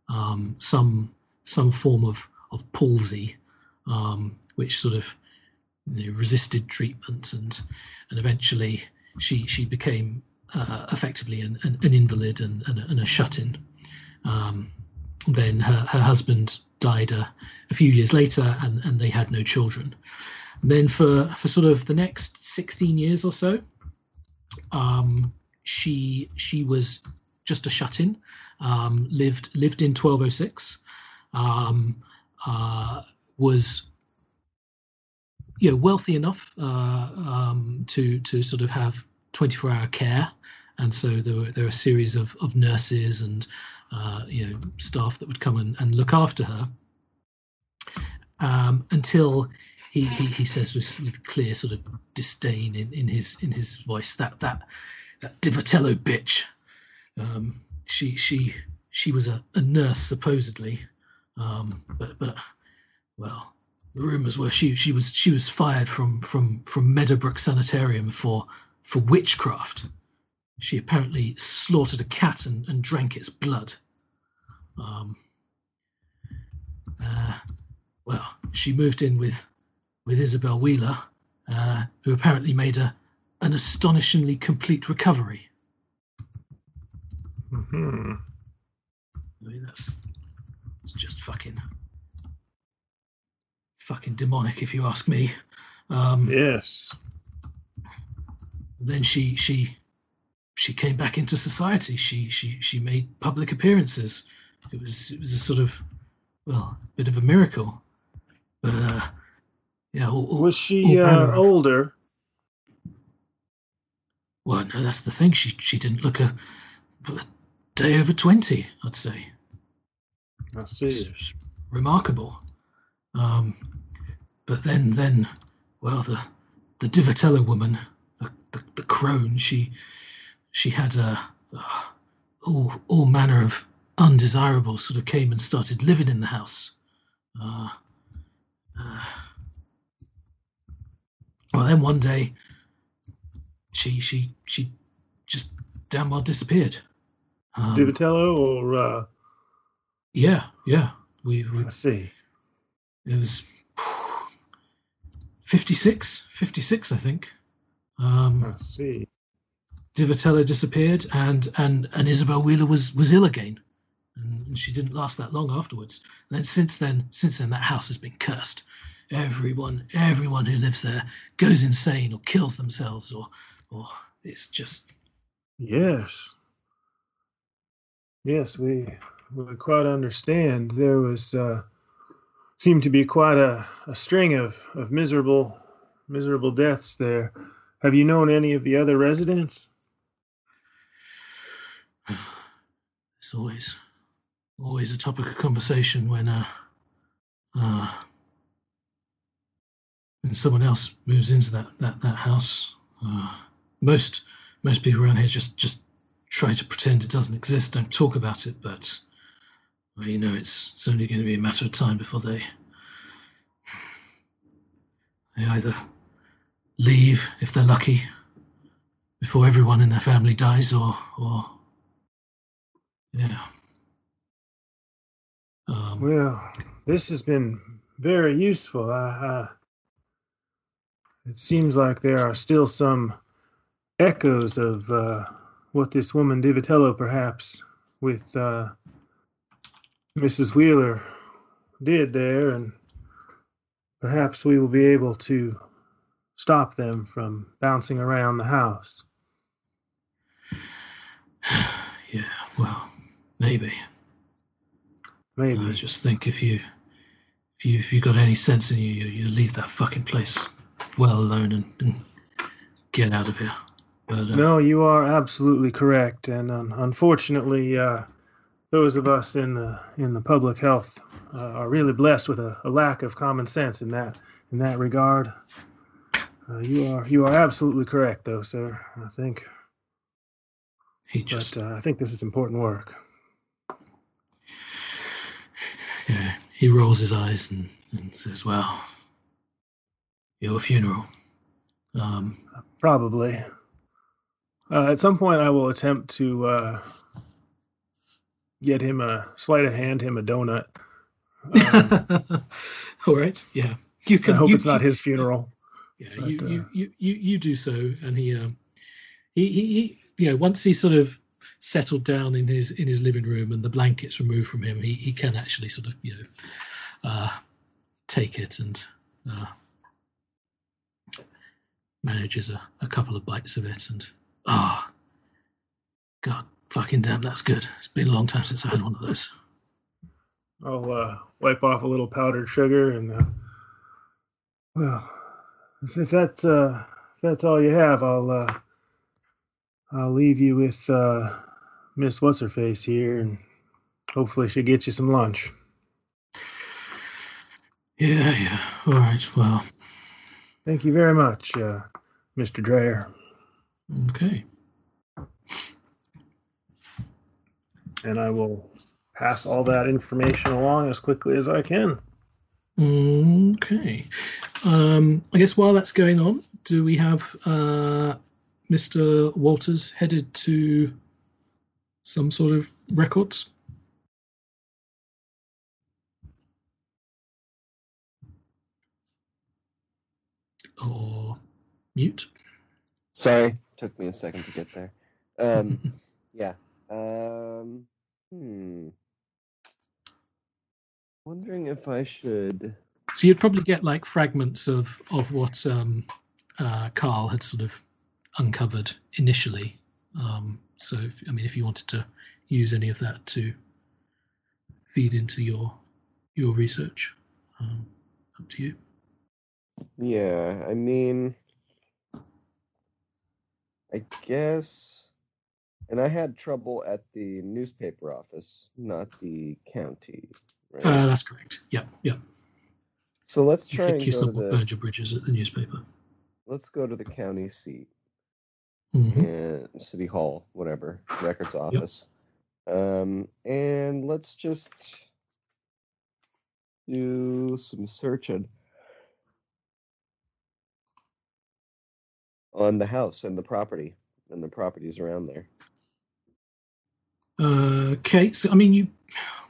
Speaker 2: um, some some form of of palsy, um, which sort of you know, resisted treatment, and and eventually she she became uh, effectively an, an, an invalid and, and, a, and a shut-in. Um, then her, her husband died a, a few years later, and, and they had no children. And then for for sort of the next 16 years or so, um, she she was just a shut-in. Um, lived lived in 1206. Um, uh, was you know wealthy enough uh, um, to to sort of have 24 hour care and so there were there were a series of, of nurses and uh, you know staff that would come and, and look after her um, until he, he, he says with, with clear sort of disdain in, in his in his voice that that that Divitello bitch um, she she she was a, a nurse supposedly um, but but well the rumors were she she was she was fired from from from Meadowbrook Sanitarium for for witchcraft. She apparently slaughtered a cat and, and drank its blood. Um, uh, well, she moved in with with Isabel Wheeler, uh, who apparently made a an astonishingly complete recovery.
Speaker 3: hmm
Speaker 2: I mean, that's it's just fucking fucking demonic, if you ask me. Um,
Speaker 3: Yes.
Speaker 2: then she she she came back into society. She she she made public appearances. It was it was a sort of well, bit of a miracle. But uh, yeah, all, all,
Speaker 3: Was she uh, older?
Speaker 2: well, no, that's the thing. She she didn't look a, a day over twenty. I'd say.
Speaker 3: I see.
Speaker 2: It's remarkable. Um, but then, then, well, the the Divitello woman, the, the, the crone, she she had uh, uh, all all manner of undesirables sort of came and started living in the house. Uh, uh, well, then one day, she she she just damn well disappeared. Um,
Speaker 3: Divitello or uh,
Speaker 2: yeah, yeah. We, we
Speaker 3: I see.
Speaker 2: it was 56, 56, I think. Um,
Speaker 3: I see.
Speaker 2: Divitello disappeared, and and and Isabel Wheeler was was ill again, and she didn't last that long afterwards. And then since then, since then, that house has been cursed. Everyone, everyone who lives there goes insane or kills themselves, or or it's just
Speaker 3: Yes. Yes, we we quite understand. There was uh, seemed to be quite a, a string of, of miserable miserable deaths there. Have you known any of the other residents?
Speaker 2: it's always always a topic of conversation when uh, uh when someone else moves into that that that house. Uh, most most people around here just just try to pretend it doesn't exist, don't talk about it, but well, you know, it's it's only going to be a matter of time before they they either leave if they're lucky before everyone in their family dies, or or yeah. Um,
Speaker 3: Well, this has been very useful. I, I, it seems like there are still some echoes of uh, what this woman Divitello, perhaps, with uh, Mrs. Wheeler, did there, and perhaps we will be able to stop them from bouncing around the house.
Speaker 2: yeah, well, maybe.
Speaker 3: Maybe.
Speaker 2: I just think if you if you if you got any sense in you, you, you leave that fucking place well alone and, and get out of here. But uh,
Speaker 3: No, you are absolutely correct, and um, unfortunately, uh, those of us in the in the public health uh, are really blessed with a, a lack of common sense in that in that regard. Uh, you are you are absolutely correct, though, sir. I think,
Speaker 2: he just
Speaker 3: but uh, I think this is important work.
Speaker 2: He rolls his eyes and, and says, "Well, your funeral." Um,
Speaker 3: Probably. Uh, at some point, I will attempt to uh, get him a sleight of hand him a donut. Um,
Speaker 2: all right, yeah, you can.
Speaker 3: I hope
Speaker 2: you,
Speaker 3: it's not
Speaker 2: you-
Speaker 3: his funeral.
Speaker 2: Yeah,
Speaker 3: But,
Speaker 2: you,
Speaker 3: uh,
Speaker 2: you, you, you, you do so, and he, um, he, he, he, you know, once he sort of settled down in his in his living room and the blankets removed from him, he, he can actually sort of, you know, uh, take it and uh, manages a, a couple of bites of it, and ah, God, fucking damn, that's good. It's been a long time since I had one of those.
Speaker 3: I'll uh, wipe off a little powdered sugar and uh, well, if, if that's uh, if that's all you have, I'll uh, I'll leave you with uh, Miss What's Her Face here, and hopefully she get you some lunch.
Speaker 2: Yeah, yeah. All right. Well,
Speaker 3: Thank you very much, uh, Mr. Dreyer,
Speaker 2: okay.
Speaker 3: and I will pass all that information along as quickly as I can.
Speaker 2: Okay. Um, I guess while that's going on, do we have uh, Mr. Walters headed to some sort of records? Or mute?
Speaker 4: Sorry, took me a second to get there. Um, yeah. Um, hmm. Wondering if I should
Speaker 2: So you'd probably get like fragments of of what um, uh, Carl had sort of uncovered initially. Um, so if, I mean, if you wanted to use any of that to feed into your your research, um, up to you.
Speaker 4: Yeah, I mean, I guess, and I had trouble at the newspaper office, not the county, right?
Speaker 2: Uh, that's correct. Yeah, yeah.
Speaker 4: so let's try
Speaker 2: think
Speaker 4: and
Speaker 2: you
Speaker 4: go to
Speaker 2: somewhat
Speaker 4: the
Speaker 2: burned your bridges at the newspaper.
Speaker 4: let's go to the county seat
Speaker 2: Mhm.
Speaker 4: and city hall, whatever, records office, um, and let's just do some searching on the house and the property and the properties around there.
Speaker 2: Uh, okay, so I mean, you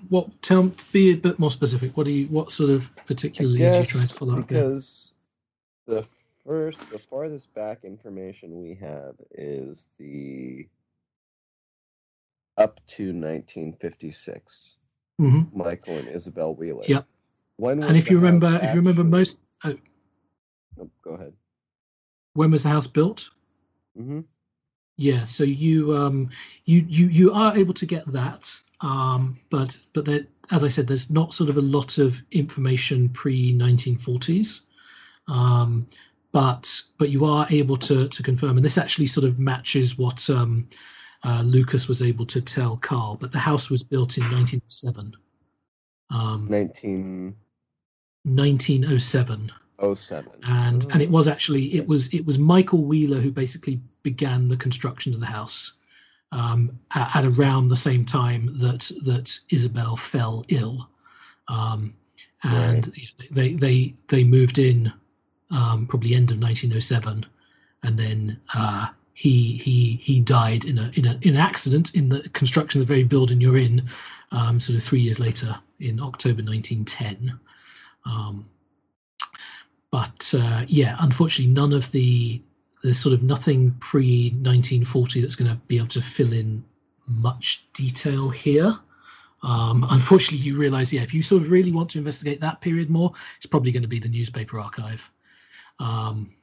Speaker 2: what? Tell be a bit more specific. What do you? What sort of particularly are you trying to follow up? here?
Speaker 4: because the first, the farthest back information we have is the up to 1956.
Speaker 2: Mhm.
Speaker 4: Michael and Isabel Wheeler.
Speaker 2: Yep.
Speaker 4: When
Speaker 2: And if you remember,
Speaker 4: house
Speaker 2: if you remember most, uh,
Speaker 4: Oh, go ahead.
Speaker 2: when was the house built?
Speaker 4: hmm
Speaker 2: Yeah, so you um you you you are able to get that, um, but but there, as I said, there's not sort of a lot of information pre 1940s, um, but but you are able to to confirm, and this actually sort of matches what um, uh, Lucas was able to tell Carl. But the house was built in 1907. Um,
Speaker 4: 1907.
Speaker 2: 1907 and
Speaker 4: Oh.
Speaker 2: and it was actually it was it was Michael Wheeler who basically began the construction of the house um, at, at around the same time that that Isabel fell ill, um, and they they they moved in um, probably end of 1907, and then uh, he he he died in a in a in an accident in the construction of the very building you're in, um, sort of three years later in October 1910. Um, but uh, yeah, unfortunately, none of the there's sort of nothing pre 1940 that's going to be able to fill in much detail here. Um, unfortunately, you realise, yeah, if you sort of really want to investigate that period more, it's probably going to be the newspaper archive. Um,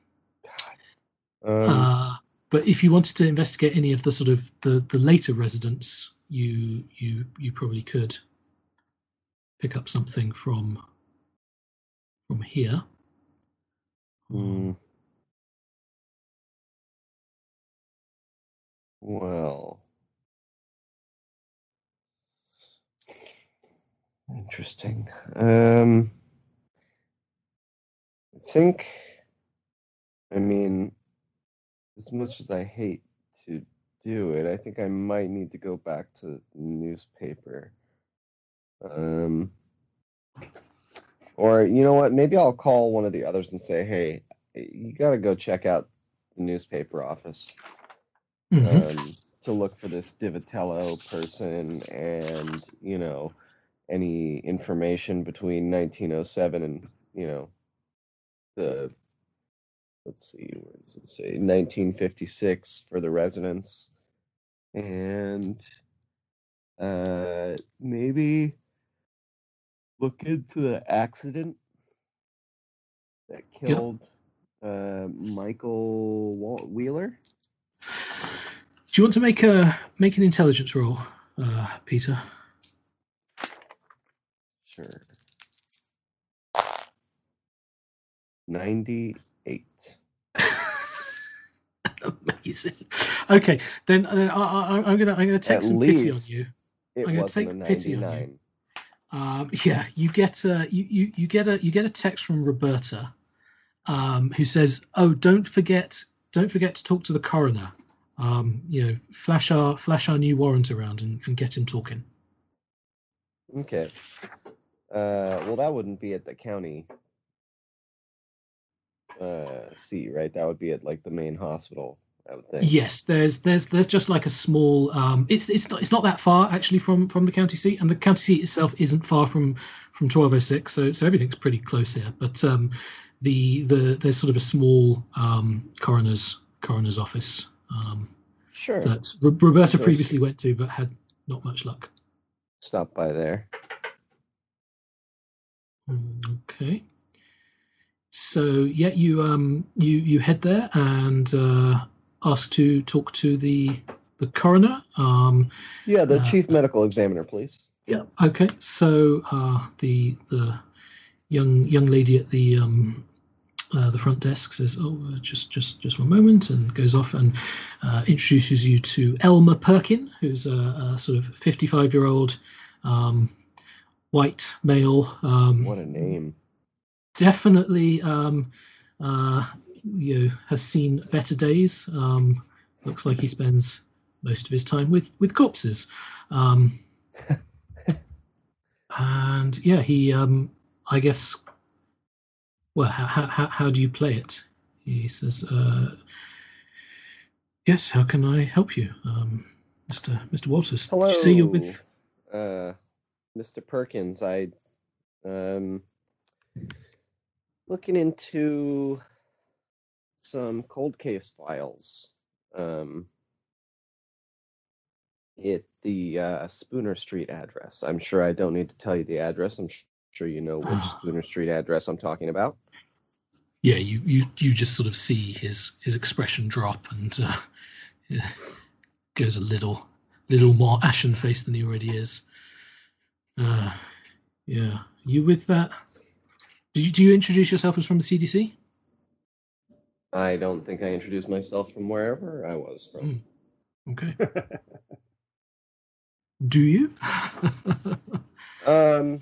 Speaker 4: Um,
Speaker 2: uh, but if you wanted to investigate any of the sort of the, the later residents, you you you probably could pick up something from from here.
Speaker 4: hmm. Well, interesting. Um, I think, I mean, as much as I hate to do it, I think I might need to go back to the newspaper. Um, or you know what? Maybe I'll call one of the others and say, "Hey, you got to go check out the newspaper office
Speaker 2: Mhm.
Speaker 4: um, to look for this Divitello person, and you know, any information between 1907 and you know, the let's see, where does it say 1956 for the residents, and uh, maybe look into the accident that killed uh, Michael Walt Wheeler.
Speaker 2: Do you want to make a make an intelligence roll, uh, Peter?
Speaker 4: Sure. 98.
Speaker 2: Amazing. Okay, then uh, I, I, I'm gonna I'm gonna take
Speaker 4: At
Speaker 2: some pity on you.
Speaker 4: It
Speaker 2: I'm gonna take pity on you.
Speaker 4: 99.
Speaker 2: Um, yeah, you get a you, you you get a you get a text from Roberta, um, who says, "Oh, don't forget don't forget to talk to the coroner. Um, you know, flash our flash our new warrant around and, and get him talking."
Speaker 4: Okay. Uh, well, that wouldn't be at the county uh, seat, right? That would be at like the main hospital, I would think.
Speaker 2: Yes, there's there's there's just like a small. Um, it's it's not it's not that far actually from from the county seat, and the county seat itself isn't far from from 1206. So so everything's pretty close here. But um, the the there's sort of a small um, coroner's coroner's office um,
Speaker 4: Sure.
Speaker 2: that Ro- Roberta previously went to, but had not much luck.
Speaker 4: Stop by there.
Speaker 2: Okay. So yeah, you um you you head there and uh, ask to talk to the the coroner. Um,
Speaker 4: Yeah, the
Speaker 2: Uh,
Speaker 4: chief medical examiner, please.
Speaker 2: yeah. Okay. So uh, the the young young lady at the um, uh, the front desk says, "Oh, uh, just just just one moment," and goes off and uh, introduces you to Elmer Perkin, who's a, a sort of fifty five year old um, white male. Um,
Speaker 4: What a name.
Speaker 2: Definitely um, uh, you know, has seen better days. Um, looks like he spends most of his time with with corpses. Um, and yeah, he um, I guess. Well, how, how how do you play it? He says, uh, "Yes, how can I help you, um, Mister Mister Walters? Did
Speaker 4: Hello.
Speaker 2: you say you're with
Speaker 4: uh, Mr. Perkins. I um looking into some cold case files. Um, at the uh, Spooner Street address. I'm sure I don't need to tell you the address. I'm sure you know which
Speaker 2: Ah.
Speaker 4: Spooner Street address I'm talking about.
Speaker 2: yeah, you, you you just sort of see his his expression drop and uh, yeah, goes a little little more ashen faced than he already is. Uh, yeah, you with that? Do you, do you introduce yourself as from the CDC?
Speaker 4: I don't think I introduced myself from wherever I was from.
Speaker 2: Okay. do you?
Speaker 4: Um.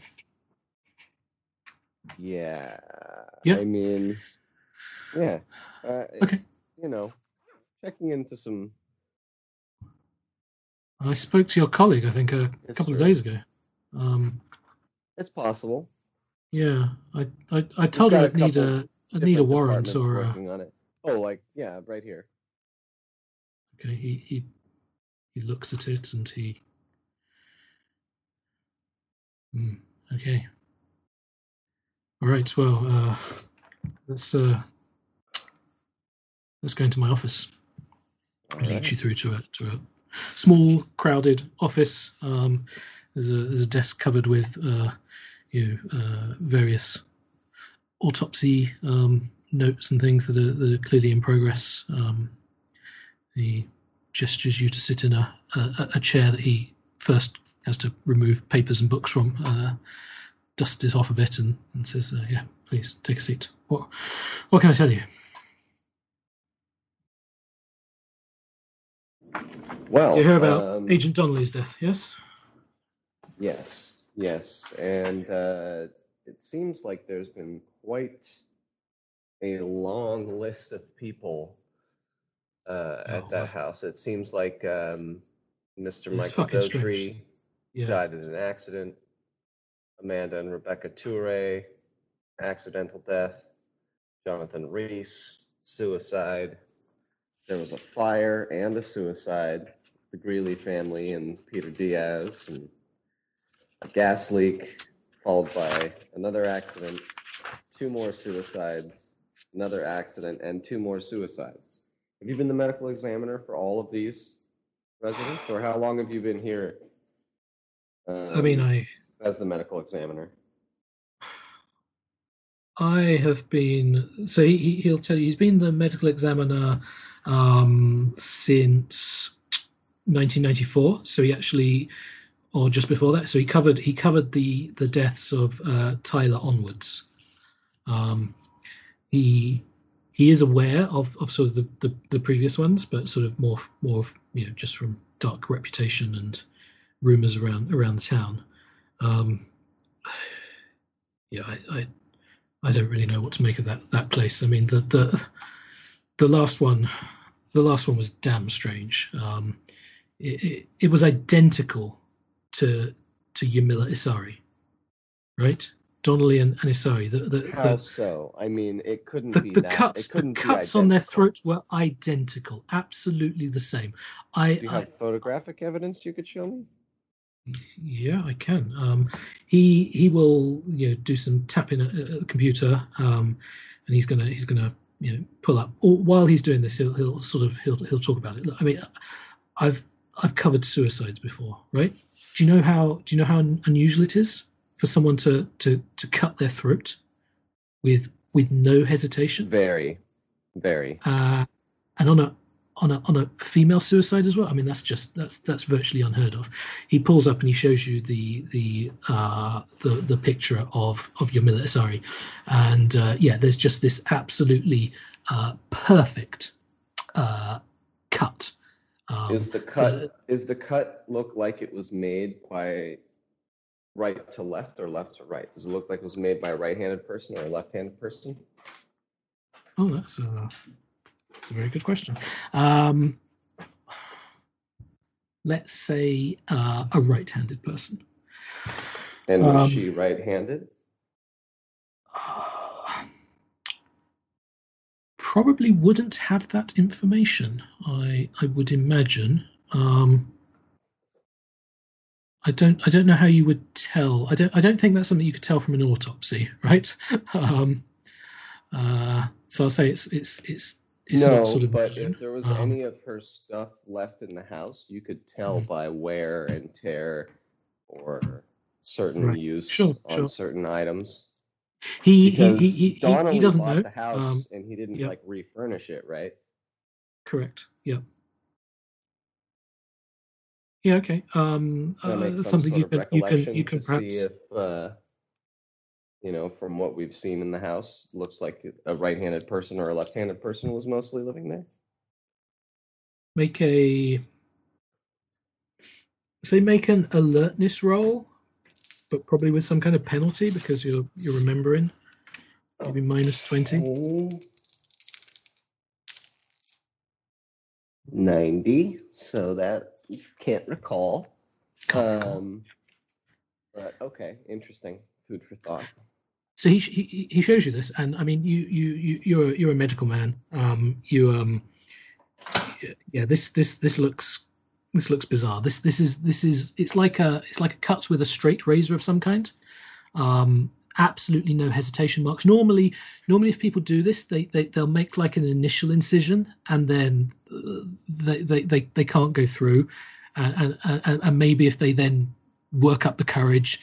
Speaker 4: Yeah.
Speaker 2: Yeah.
Speaker 4: I mean, yeah. Uh,
Speaker 2: okay.
Speaker 4: You know, checking into some.
Speaker 2: I spoke to your colleague, I think, a
Speaker 4: It's
Speaker 2: couple of days ago. Um,
Speaker 4: It's possible.
Speaker 2: Yeah, I I, I told
Speaker 4: a
Speaker 2: I'd need a I'd need a warrant or a,
Speaker 4: it. Oh, like yeah, right here.
Speaker 2: Okay, he he he looks at it and he. Hmm, okay. All right. Well, uh, let's uh, let's go into my office.
Speaker 4: All
Speaker 2: lead
Speaker 4: right.
Speaker 2: you through to a to a small, crowded office. Um, there's a there's a desk covered with uh, you know, uh, various autopsy um, notes and things that are, that are clearly in progress. Um, he gestures you to sit in a, a, a chair that he first has to remove papers and books from, uh, dust it off a bit, and, and says, uh, "Yeah, please take a seat. What what can I tell you?"
Speaker 4: Well,
Speaker 2: You hear about
Speaker 4: um,
Speaker 2: Agent Donnelly's death? Yes.
Speaker 4: Yes, yes, and uh, it seems like there's been quite a long list of people uh, at
Speaker 2: Oh,
Speaker 4: that
Speaker 2: wow.
Speaker 4: house. It seems like um, Mr.
Speaker 2: It's
Speaker 4: Michael. Dotry
Speaker 2: Yeah.
Speaker 4: died in an accident. Amanda and Rebecca Toure, accidental death. Jonathan Reese, suicide. There was a fire and a suicide. The Greeley family and Peter Diaz, and gas leak, followed by another accident, two more suicides, another accident, and two more suicides. Have you been the medical examiner for all of these residents, or how long have you been here?
Speaker 2: I mean,
Speaker 4: um,
Speaker 2: I
Speaker 4: as the medical examiner.
Speaker 2: I have been so he, he'll tell you he's been the medical examiner um, since 1994. So he actually, or just before that, so he covered he covered the the deaths of uh, Tyler onwards. Um, he he is aware of, of sort of the, the, the previous ones, but sort of more more you know just from dark reputation and rumors around around the town. Um, yeah, I, I I don't really know what to make of that that place. I mean, the the the last one, the last one was damn strange. Um, it, it, it was identical to to Yamila Isari, right? Donnelly and, and Isari. The the,
Speaker 4: How
Speaker 2: the,
Speaker 4: so? I mean, it couldn't
Speaker 2: the,
Speaker 4: be
Speaker 2: the
Speaker 4: that.
Speaker 2: cuts
Speaker 4: it
Speaker 2: the cuts on their throats were identical, absolutely the same. I,
Speaker 4: Do you
Speaker 2: I
Speaker 4: have photographic evidence you could show me?
Speaker 2: Yeah, I can. Um, he he will you know do some tapping at, at the computer, um, and he's gonna he's gonna you know pull up. Or while he's doing this, he'll he'll sort of he'll he'll talk about it. Look, I mean, I've I've covered suicides before, right? Do you know how do you know how unusual it is for someone to to to cut their throat with with no hesitation.
Speaker 4: Very, very.
Speaker 2: uh, and on a on a on a female suicide as well. I mean, that's just that's that's virtually unheard of. He pulls up and he shows you the the uh, the the picture of of Yamila Asari, and uh, yeah, there's just this absolutely uh, perfect uh, cut. Um,
Speaker 4: Is the cut is the cut look like it was made by right to left or left to right? Does it look like it was made by a right-handed person or a left-handed person?
Speaker 2: Oh, that's a, that's a very good question. Um, let's say uh, a right-handed person.
Speaker 4: And was
Speaker 2: Um,
Speaker 4: she right-handed?
Speaker 2: Probably wouldn't have that information. I I would imagine. Um, I don't I don't know how you would tell. I don't I don't think that's something you could tell from an autopsy, right? um, uh, so I'll say it's it's it's it's
Speaker 4: no,
Speaker 2: not sort of
Speaker 4: but
Speaker 2: known.
Speaker 4: if there was
Speaker 2: Um,
Speaker 4: any of her stuff left in the house, you could tell
Speaker 2: Mhm.
Speaker 4: by wear and tear or certain
Speaker 2: Right.
Speaker 4: use
Speaker 2: Sure,
Speaker 4: on
Speaker 2: sure.
Speaker 4: certain items.
Speaker 2: He, he, he, he, he, doesn't know.
Speaker 4: the house
Speaker 2: Um,
Speaker 4: and he didn't
Speaker 2: yeah.
Speaker 4: like refurnish it, right?
Speaker 2: correct. Yeah. Yeah. Okay. Um, uh,
Speaker 4: some
Speaker 2: something you can you can you can perhaps
Speaker 4: see if, uh, you know, from what we've seen in the house, looks like a right-handed person or a left-handed person was mostly living there.
Speaker 2: make a say make an alertness roll, but probably with some kind of penalty because you're you're remembering. Maybe minus twenty.
Speaker 4: 90, so that can't recall.
Speaker 2: Can't recall.
Speaker 4: Um, but okay, interesting. Food for thought.
Speaker 2: So he, he he shows you this, and I mean, you you you you're a, you're a medical man. Um, you um, yeah, this this this looks this looks bizarre. This this is this is it's like a it's like a cut with a straight razor of some kind. Um, absolutely no hesitation marks. Normally, normally if people do this, they they they'll make like an initial incision, and then uh, they they they, they can't go through, and, and and maybe if they then work up the courage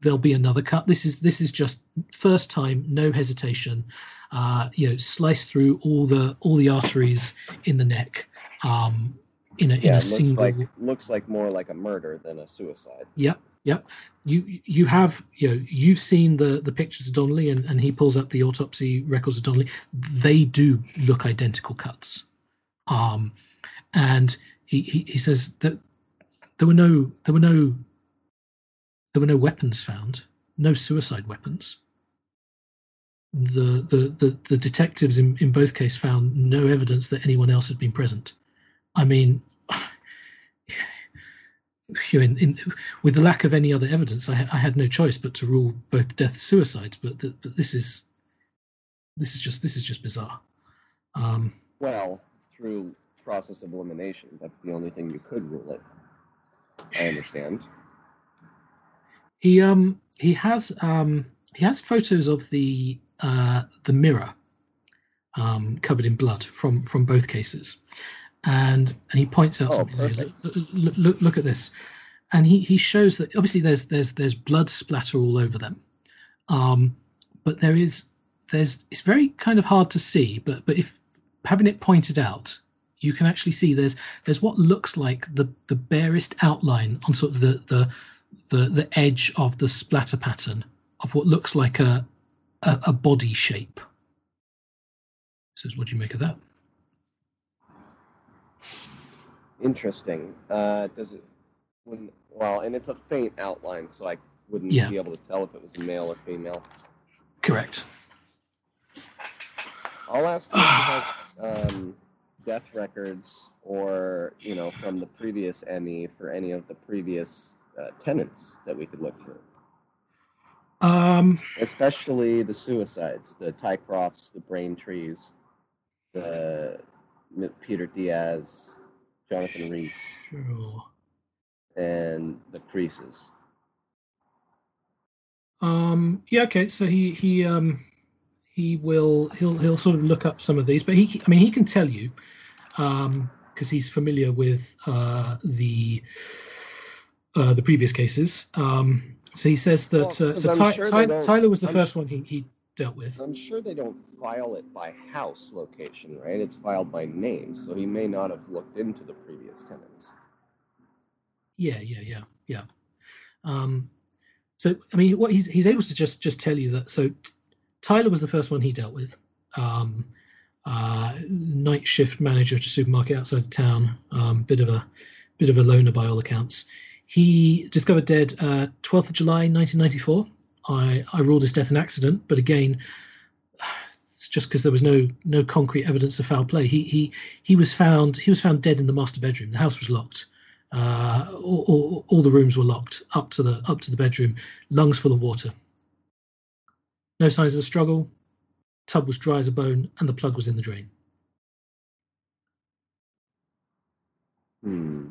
Speaker 2: there'll be another cut. This is this is just first time, no hesitation. Uh, you know, slice through all the all the arteries in the neck. Um, in a in a single.
Speaker 4: like looks like more like a murder than a suicide.
Speaker 2: Yep, yep. You you have you know you've seen the the pictures of Donnelly and, and he pulls up the autopsy records of Donnelly. They do look identical cuts. Um, and he, he he says that there were no there were no there were no weapons found, no suicide weapons. The the the, the detectives in, in both cases found no evidence that anyone else had been present. I mean, in, in, with the lack of any other evidence, I, ha- I had no choice but to rule both deaths suicides. But, th- but this is this is just this is just bizarre. Um,
Speaker 4: Well, through process of elimination, that's the only thing you could rule it. I understand.
Speaker 2: he um he has um he has photos of the uh the mirror um covered in blood from from both cases and and he points out
Speaker 4: Oh,
Speaker 2: something look, look, look look at this and he he shows that obviously there's there's there's blood splatter all over them um but there is there's it's very kind of hard to see but but if having it pointed out you can actually see there's there's what looks like the the barest outline on sort of the the the the edge of the splatter pattern of what looks like a a, a body shape. Says, what do you make of that?
Speaker 4: Interesting. Uh, does it? When, well, and it's a faint outline, so I wouldn't
Speaker 2: Yeah.
Speaker 4: be able to tell if it was male or female.
Speaker 2: Correct.
Speaker 4: I'll ask if he has um, death records or, you know, from the previous Emmy for any of the previous uh, tenants that we could look through.
Speaker 2: Um,
Speaker 4: Especially the suicides, the Tycrofts, the Braintrees, the M- Peter Diaz, Jonathan Reese,
Speaker 2: sure.
Speaker 4: and the Creases.
Speaker 2: Um, yeah. Okay. So he he um he will he'll he'll sort of look up some of these, but he I mean he can tell you um because he's familiar with uh the uh the previous cases. Um, so he says that
Speaker 4: Well,
Speaker 2: uh,
Speaker 4: 'cause
Speaker 2: so Ty,
Speaker 4: sure
Speaker 2: Ty, Tyler was the
Speaker 4: I'm
Speaker 2: first
Speaker 4: s-
Speaker 2: one he he dealt with.
Speaker 4: I'm sure they don't file it by house location, right? It's filed by name, so he may not have looked into the previous tenants.
Speaker 2: Yeah, yeah, yeah, yeah. Um, so I mean, what he's he's able to just just tell you that. So Tyler was the first one he dealt with. Um, uh, night shift manager at a supermarket outside of town. Um, bit of a bit of a loner by all accounts. He discovered dead uh, 12th of July 1994. I, I ruled his death an accident, but again, it's just because there was no no concrete evidence of foul play. He he he was found he was found dead in the master bedroom. The house was locked. Uh, all, all, all the rooms were locked up to the up to the bedroom. Lungs full of water. No signs of a struggle. Tub was dry as a bone, and the plug was in the drain.
Speaker 4: Hmm.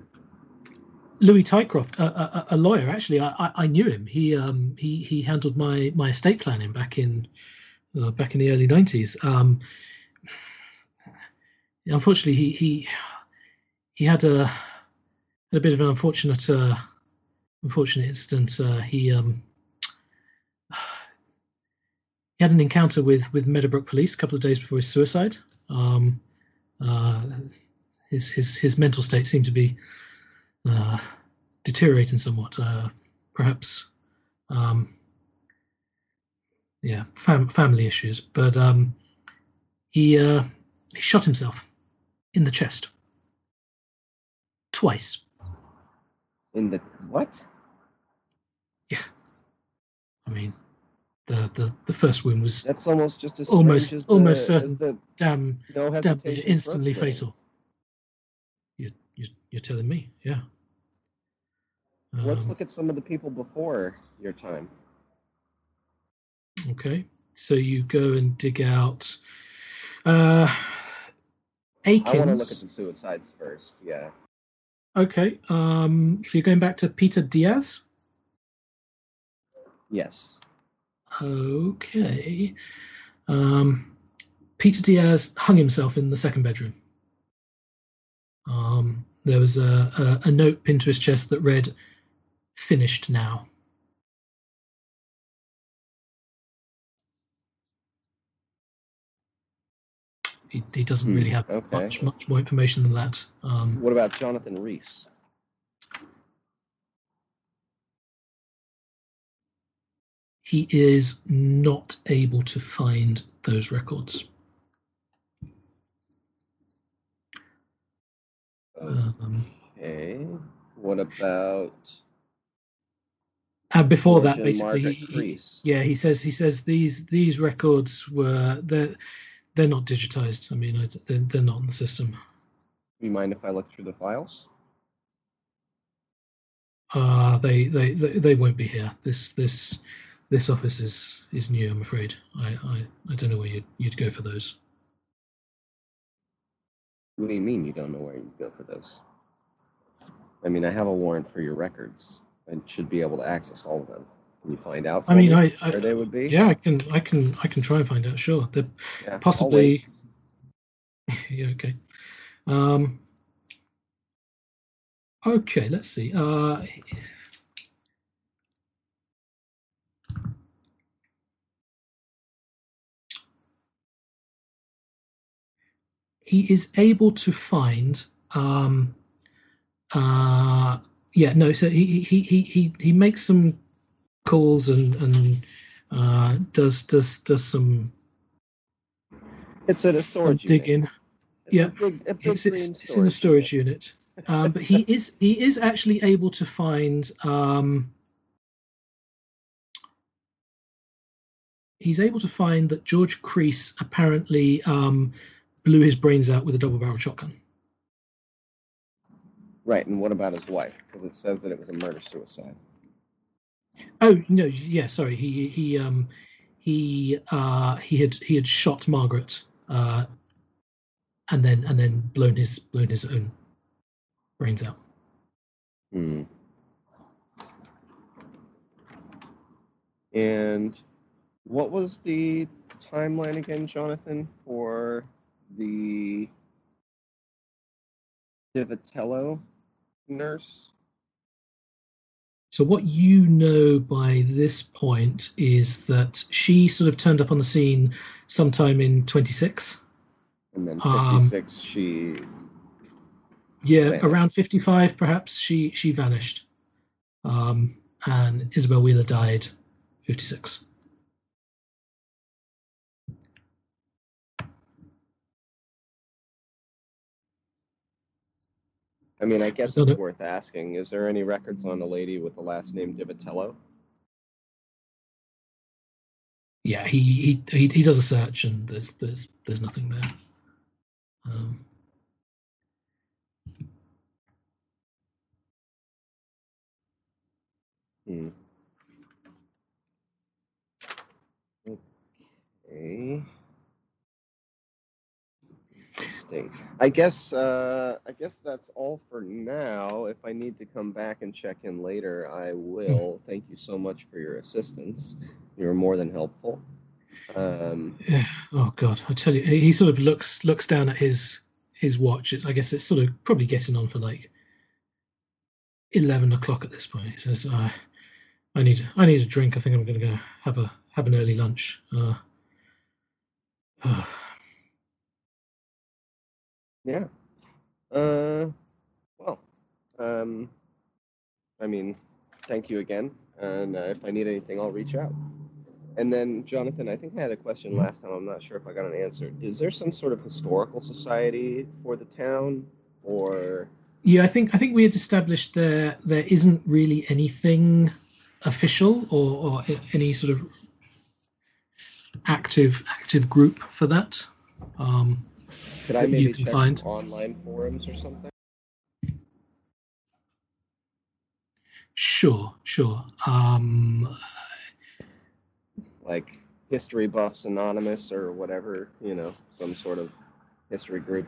Speaker 2: Louis Tycroft, a, a, a lawyer, actually, I, I, knew him. He um, he he handled my my estate planning back in uh, back in the early nineties. Um, unfortunately, he he he had a had a bit of an unfortunate uh, unfortunate incident. Uh, he um, he had an encounter with with Meadowbrook police a couple of days before his suicide. Um, uh, his his his mental state seemed to be uh, deteriorating somewhat. Uh, perhaps, um, yeah, fam- family issues. But um, he uh, he shot himself in the chest twice.
Speaker 4: In the what?
Speaker 2: Yeah, I mean, the the, the first wound was
Speaker 4: That's almost just as
Speaker 2: Almost-
Speaker 4: as
Speaker 2: almost
Speaker 4: the,
Speaker 2: certain.
Speaker 4: the
Speaker 2: damn
Speaker 4: no
Speaker 2: damn instantly fatal. You you you're telling me, yeah.
Speaker 4: Let's
Speaker 2: Um,
Speaker 4: look at some of the people before your time.
Speaker 2: Okay, so you go and dig out uh,
Speaker 4: I want to look at the suicides first. Yeah.
Speaker 2: Okay, um, so you're going back to Peter Diaz.
Speaker 4: Yes.
Speaker 2: Okay, um, Peter Diaz hung himself in the second bedroom. Um, there was a, a, a note pinned to his chest that read, "Finished now." He, he doesn't
Speaker 4: Hmm,
Speaker 2: really have
Speaker 4: okay.
Speaker 2: much much more information than that. Um,
Speaker 4: What about Jonathan Reese?
Speaker 2: he is not able to find those records. Um,
Speaker 4: Okay. What about
Speaker 2: and before
Speaker 4: George
Speaker 2: that, basically, he- yeah, he says he says these these records were they're they're not digitized. I mean, I, they're, they're not in the system.
Speaker 4: You mind if I look through the files?
Speaker 2: Uh, they, they they they won't be here. This this this office is is new. I'm afraid. I I, I don't know where you'd you'd go for those.
Speaker 4: What do you mean you don't know where you'd go for those? I mean, I have a warrant for your records and should be able to access all of them. Can you find out? For
Speaker 2: I mean,
Speaker 4: me
Speaker 2: I, I
Speaker 4: where they would be?
Speaker 2: yeah, I can I can I can try and find out. Sure, they're
Speaker 4: Yeah,
Speaker 2: possibly yeah okay um okay let's see uh he is able to find um uh yeah no so he he he he, he makes some calls and and uh does does does some
Speaker 4: It's at a storage unit.
Speaker 2: digging yeah.
Speaker 4: a big, a big
Speaker 2: it's, it's, it's in a storage unit. Um, but he is he is actually able to find um, he's able to find that George Crease apparently um, blew his brains out with a double barrel shotgun.
Speaker 4: Right, and what about his wife? Because it says that it was a murder suicide.
Speaker 2: Oh no, yeah, sorry. He he um he uh he had he had shot Margaret uh and then and then blown his blown his own brains out.
Speaker 4: Hmm. And what was the timeline again, Jonathan, for the Divitello nurse?
Speaker 2: So what you know by this point is that she sort of turned up on the scene sometime in 26.
Speaker 4: And then
Speaker 2: Um,
Speaker 4: 56, she.
Speaker 2: Yeah,
Speaker 4: Vanished.
Speaker 2: around 55 perhaps she she vanished. Um, and Isabel Wheeler died 56.
Speaker 4: I mean, I guess
Speaker 2: So
Speaker 4: it's
Speaker 2: the-
Speaker 4: worth asking. Is there any records on a lady with the last name Divitello?
Speaker 2: Yeah, he, he he he does a search and there's there's there's nothing there. Um,
Speaker 4: Hmm. Okay. Interesting. I guess uh, I guess that's all for now. If I need to come back and check in later, I will. Thank you so much for your assistance. You were more than helpful. Um,
Speaker 2: Yeah. Oh God, I tell you, he sort of looks looks down at his his watch. It's, I guess it's sort of probably getting on for like eleven o'clock at this point. He says, uh, "I need I need a drink. I think I'm going to go have a have an early lunch." Uh, uh,
Speaker 4: yeah. Uh, well, um, I mean, thank you again. And uh, if I need anything, I'll reach out. And then, Jonathan, I think I had a question last time. I'm not sure if I got an answer. Is there some sort of historical society for the town, or
Speaker 2: yeah, I think I think we had established there there isn't really anything official or, or any sort of active active group for that. Um,
Speaker 4: could I maybe
Speaker 2: can
Speaker 4: check
Speaker 2: find.
Speaker 4: online forums or something?
Speaker 2: sure, sure. Um,
Speaker 4: Like History Buffs Anonymous or whatever, you know, some sort of history group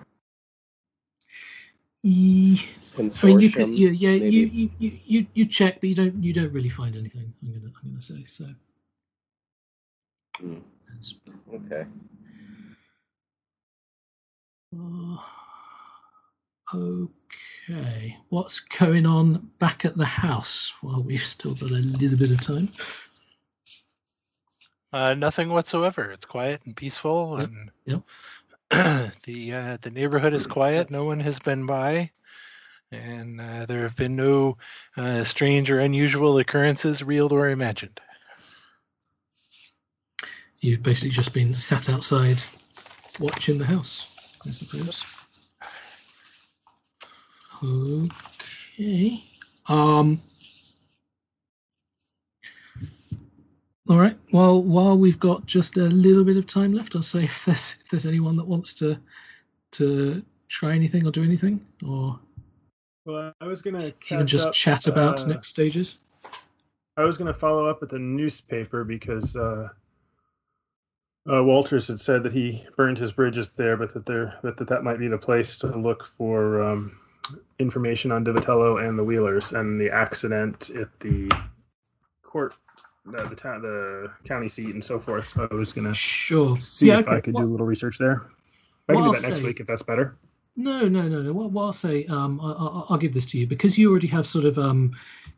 Speaker 4: consortium.
Speaker 2: I mean, you could, yeah, yeah,
Speaker 4: maybe?
Speaker 2: you, you, you, you, check, but you don't, you don't really find anything. I'm gonna, I'm gonna say so. That's-
Speaker 4: Okay.
Speaker 2: Uh, okay, what's going on back at the house? Well, we've still got a little bit of time.
Speaker 1: Uh, nothing whatsoever. It's quiet and peaceful,
Speaker 2: Yep,
Speaker 1: and the uh, the neighborhood is quiet. No one has been by, and uh, there have been no uh, strange or unusual occurrences, real or imagined.
Speaker 2: You've basically just been sat outside watching the house, I suppose. Okay. Um. All right. Well, while we've got just a little bit of time left, I'll say if there's if there's anyone that wants to to try anything or do anything, or
Speaker 3: Well, I was gonna
Speaker 2: even just
Speaker 3: up,
Speaker 2: chat about
Speaker 3: uh,
Speaker 2: next stages.
Speaker 3: I was going to follow up with the newspaper because uh, uh, Walters had said that he burned his bridges there, but that there, but that that might be the place to look for um, information on Divitello and the Wheelers and the accident at the court, uh, the town, the county seat, and so forth. So I was going to
Speaker 2: Sure.
Speaker 3: see
Speaker 2: Yeah,
Speaker 3: if I could
Speaker 2: Well-
Speaker 3: do a little research there. I can
Speaker 2: Well,
Speaker 3: do
Speaker 2: I'll
Speaker 3: that next
Speaker 2: say-
Speaker 3: week if that's better.
Speaker 2: No, no, no, no. What, what I'll say, um, I, I, I'll give this to you because you already have sort of, um,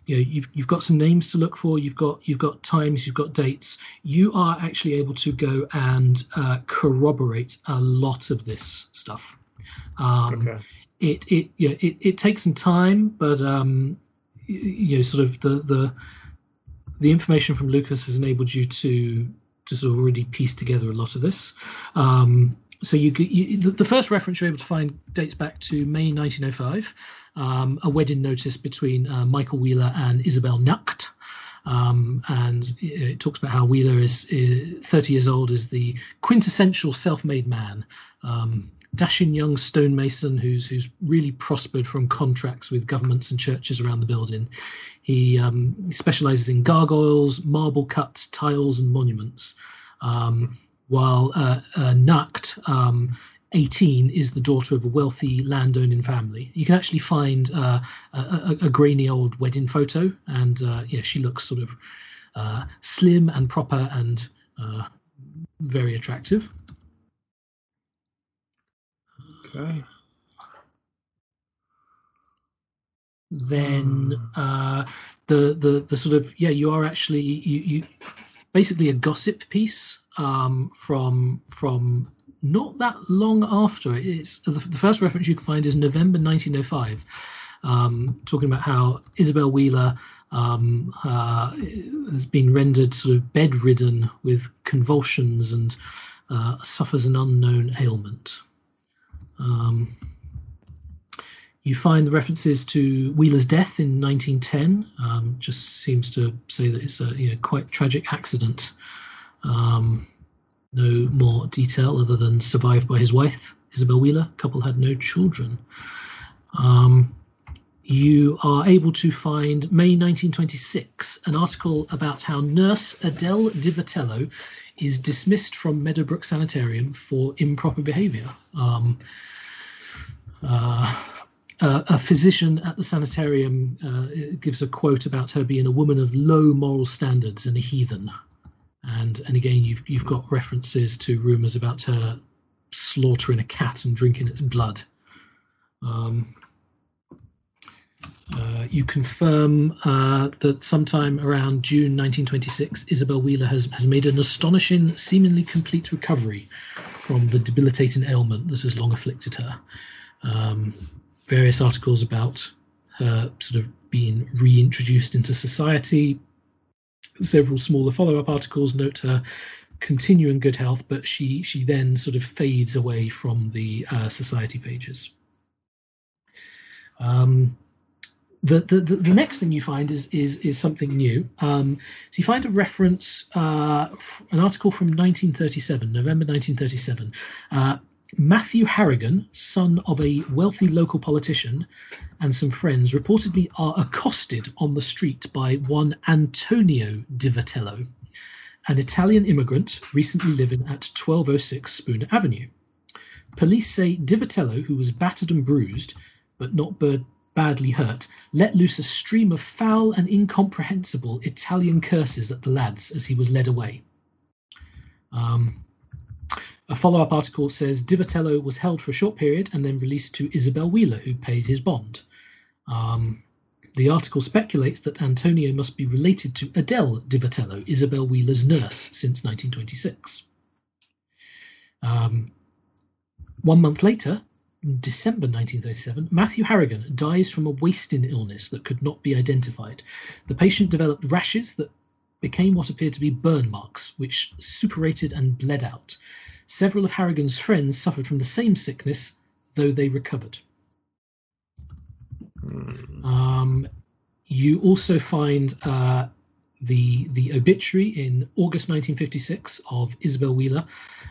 Speaker 2: you know, you've you've got some names to look for. You've got you've got times. You've got dates. You are actually able to go and uh, corroborate a lot of this stuff. Um,
Speaker 3: Okay.
Speaker 2: It it yeah it, it takes some time, but um, you know, sort of the the the information from Lucas has enabled you to to sort of already piece together a lot of this. Um, so you, you the, first reference you're able to find dates back to May 1905, um, a wedding notice between uh, Michael Wheeler and Isabel Nucht. Um, and it, talks about how Wheeler is, is 30 years old, is the quintessential self-made man, um, dashing young stonemason who's who's really prospered from contracts with governments and churches around the building. He, um, he specializes in gargoyles, marble cuts, tiles, and monuments. Um, while uh, uh, Nucht, um, 18, is the daughter of a wealthy landowning family. You can actually find uh, a, a, a grainy old wedding photo, and uh, yeah, she looks sort of uh, slim and proper and uh, very attractive.
Speaker 3: Okay.
Speaker 2: Then uh, the the the sort of yeah, you are actually you, you basically a gossip piece um, from from not that long after. It's the, first reference you can find is November 1905, um, talking about how Isabel Wheeler um, uh, has been rendered sort of bedridden with convulsions and uh, suffers an unknown ailment. Um, you find the references to Wheeler's death in 1910. Um, just seems to say that it's a you know, quite tragic accident. Um, no more detail other than survived by his wife, Isabel Wheeler. Couple had no children. Um, you are able to find May 1926 an article about how nurse Adele Divitello is dismissed from Meadowbrook Sanitarium for improper behavior. Um, uh, a physician at the sanitarium uh, gives a quote about her being a woman of low moral standards and a heathen. And and again, you've you've got references to rumours about her slaughtering a cat and drinking its blood. Um, uh, you confirm uh, that sometime around June 1926, Isabel Wheeler has, has made an astonishing, seemingly complete recovery from the debilitating ailment that has long afflicted her. Um, various articles about her sort of being reintroduced into society. Several smaller follow-up articles note her continuing good health, but she she then sort of fades away from the uh, society pages. Um, the, the, the next thing you find is is is something new. Um, so you find a reference, uh, an article from 1937, November 1937. Uh, Matthew Harrigan, son of a wealthy local politician, and some friends reportedly are accosted on the street by one Antonio Divitello, an Italian immigrant recently living at 1206 Spooner Avenue. Police say Divitello, who was battered and bruised, but not badly hurt, let loose a stream of foul and incomprehensible Italian curses at the lads as he was led away. Um, a follow up article says Divitello was held for a short period and then released to Isabel Wheeler, who paid his bond. Um, the article speculates that Antonio must be related to Adele Divitello, Isabel Wheeler's nurse since 1926. Um, one month later, December 1937, Matthew Harrigan dies from a wasting illness that could not be identified. The patient developed rashes that became what appeared to be burn marks, which suppurated and bled out. Several of Harrigan's friends suffered from the same sickness, though they recovered. Um, you also find uh, the the obituary in August 1956 of Isabel Wheeler.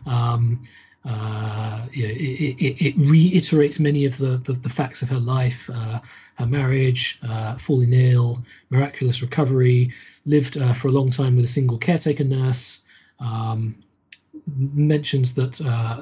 Speaker 2: Um, uh, it, it, it, reiterates many of the, the, the, facts of her life, uh, her marriage, uh, falling ill, miraculous recovery, lived uh, for a long time with a single caretaker nurse. Um, mentions that uh,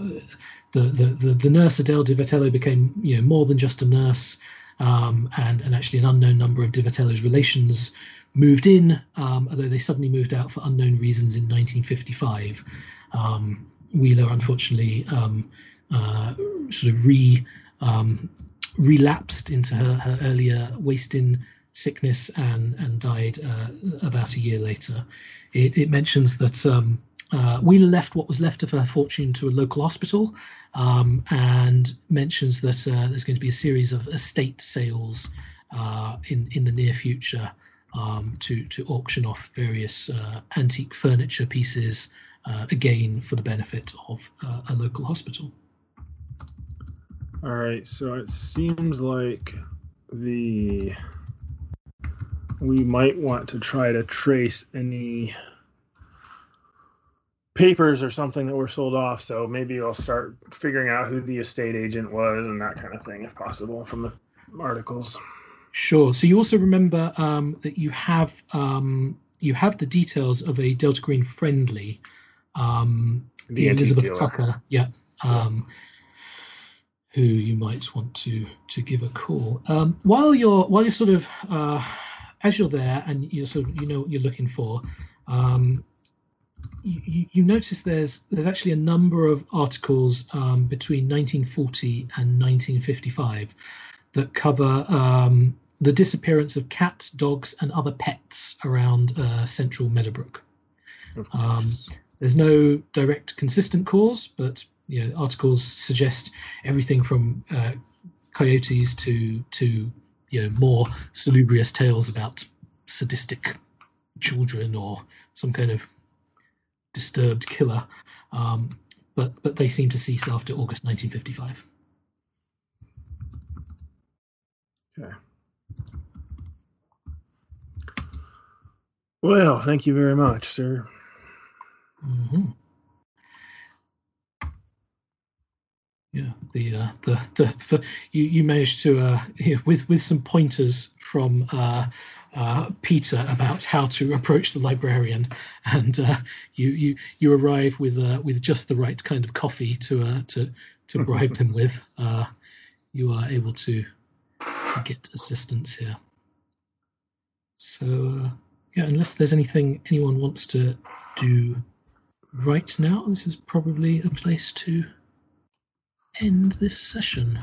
Speaker 2: the, the, the, the, nurse Adele Divitello became you know more than just a nurse, um, and, and actually an unknown number of Divitello's relations moved in, um, although they suddenly moved out for unknown reasons in 1955. Um, Wheeler unfortunately um, uh, sort of re um, relapsed into her, her earlier wasting sickness and and died uh, about a year later. It, it mentions that um, uh, Wheeler left what was left of her fortune to a local hospital, um, and mentions that uh, there's going to be a series of estate sales uh, in in the near future um, to to auction off various uh, antique furniture pieces uh, again for the benefit of uh, a local hospital.
Speaker 3: All right, so it seems like the we might want to try to trace any papers or something that were sold off. So maybe I'll start figuring out who the estate agent was and that kind of thing, if possible, from the articles.
Speaker 2: Sure. So you also remember um, that you have um, you have the details of a Delta Green friendly um, the Elizabeth dealer. Tucker, yeah, um, yeah, who you might want to to give a call. Um, while you're while you're sort of uh, as you're there and you sort of you know what you're looking for, um, you, you, notice there's there's actually a number of articles um, between 1940 and 1955 that cover um, the disappearance of cats, dogs, and other pets around uh, central Meadowbrook. Um, there's no direct consistent cause, but you know, articles suggest everything from uh, coyotes to to you know more salubrious tales about sadistic children or some kind of disturbed killer. Um, but but they seem to cease after August 1955.
Speaker 3: Okay. Well, thank you very much, sir.
Speaker 2: hmm Yeah, the uh, the the for, you you managed to uh, with with some pointers from uh, uh, Peter about how to approach the librarian, and uh, you you you arrive with uh, with just the right kind of coffee to uh, to to bribe them with. Uh, you are able to to get assistance here. So uh, yeah, unless there's anything anyone wants to do right now, this is probably a place to end this session.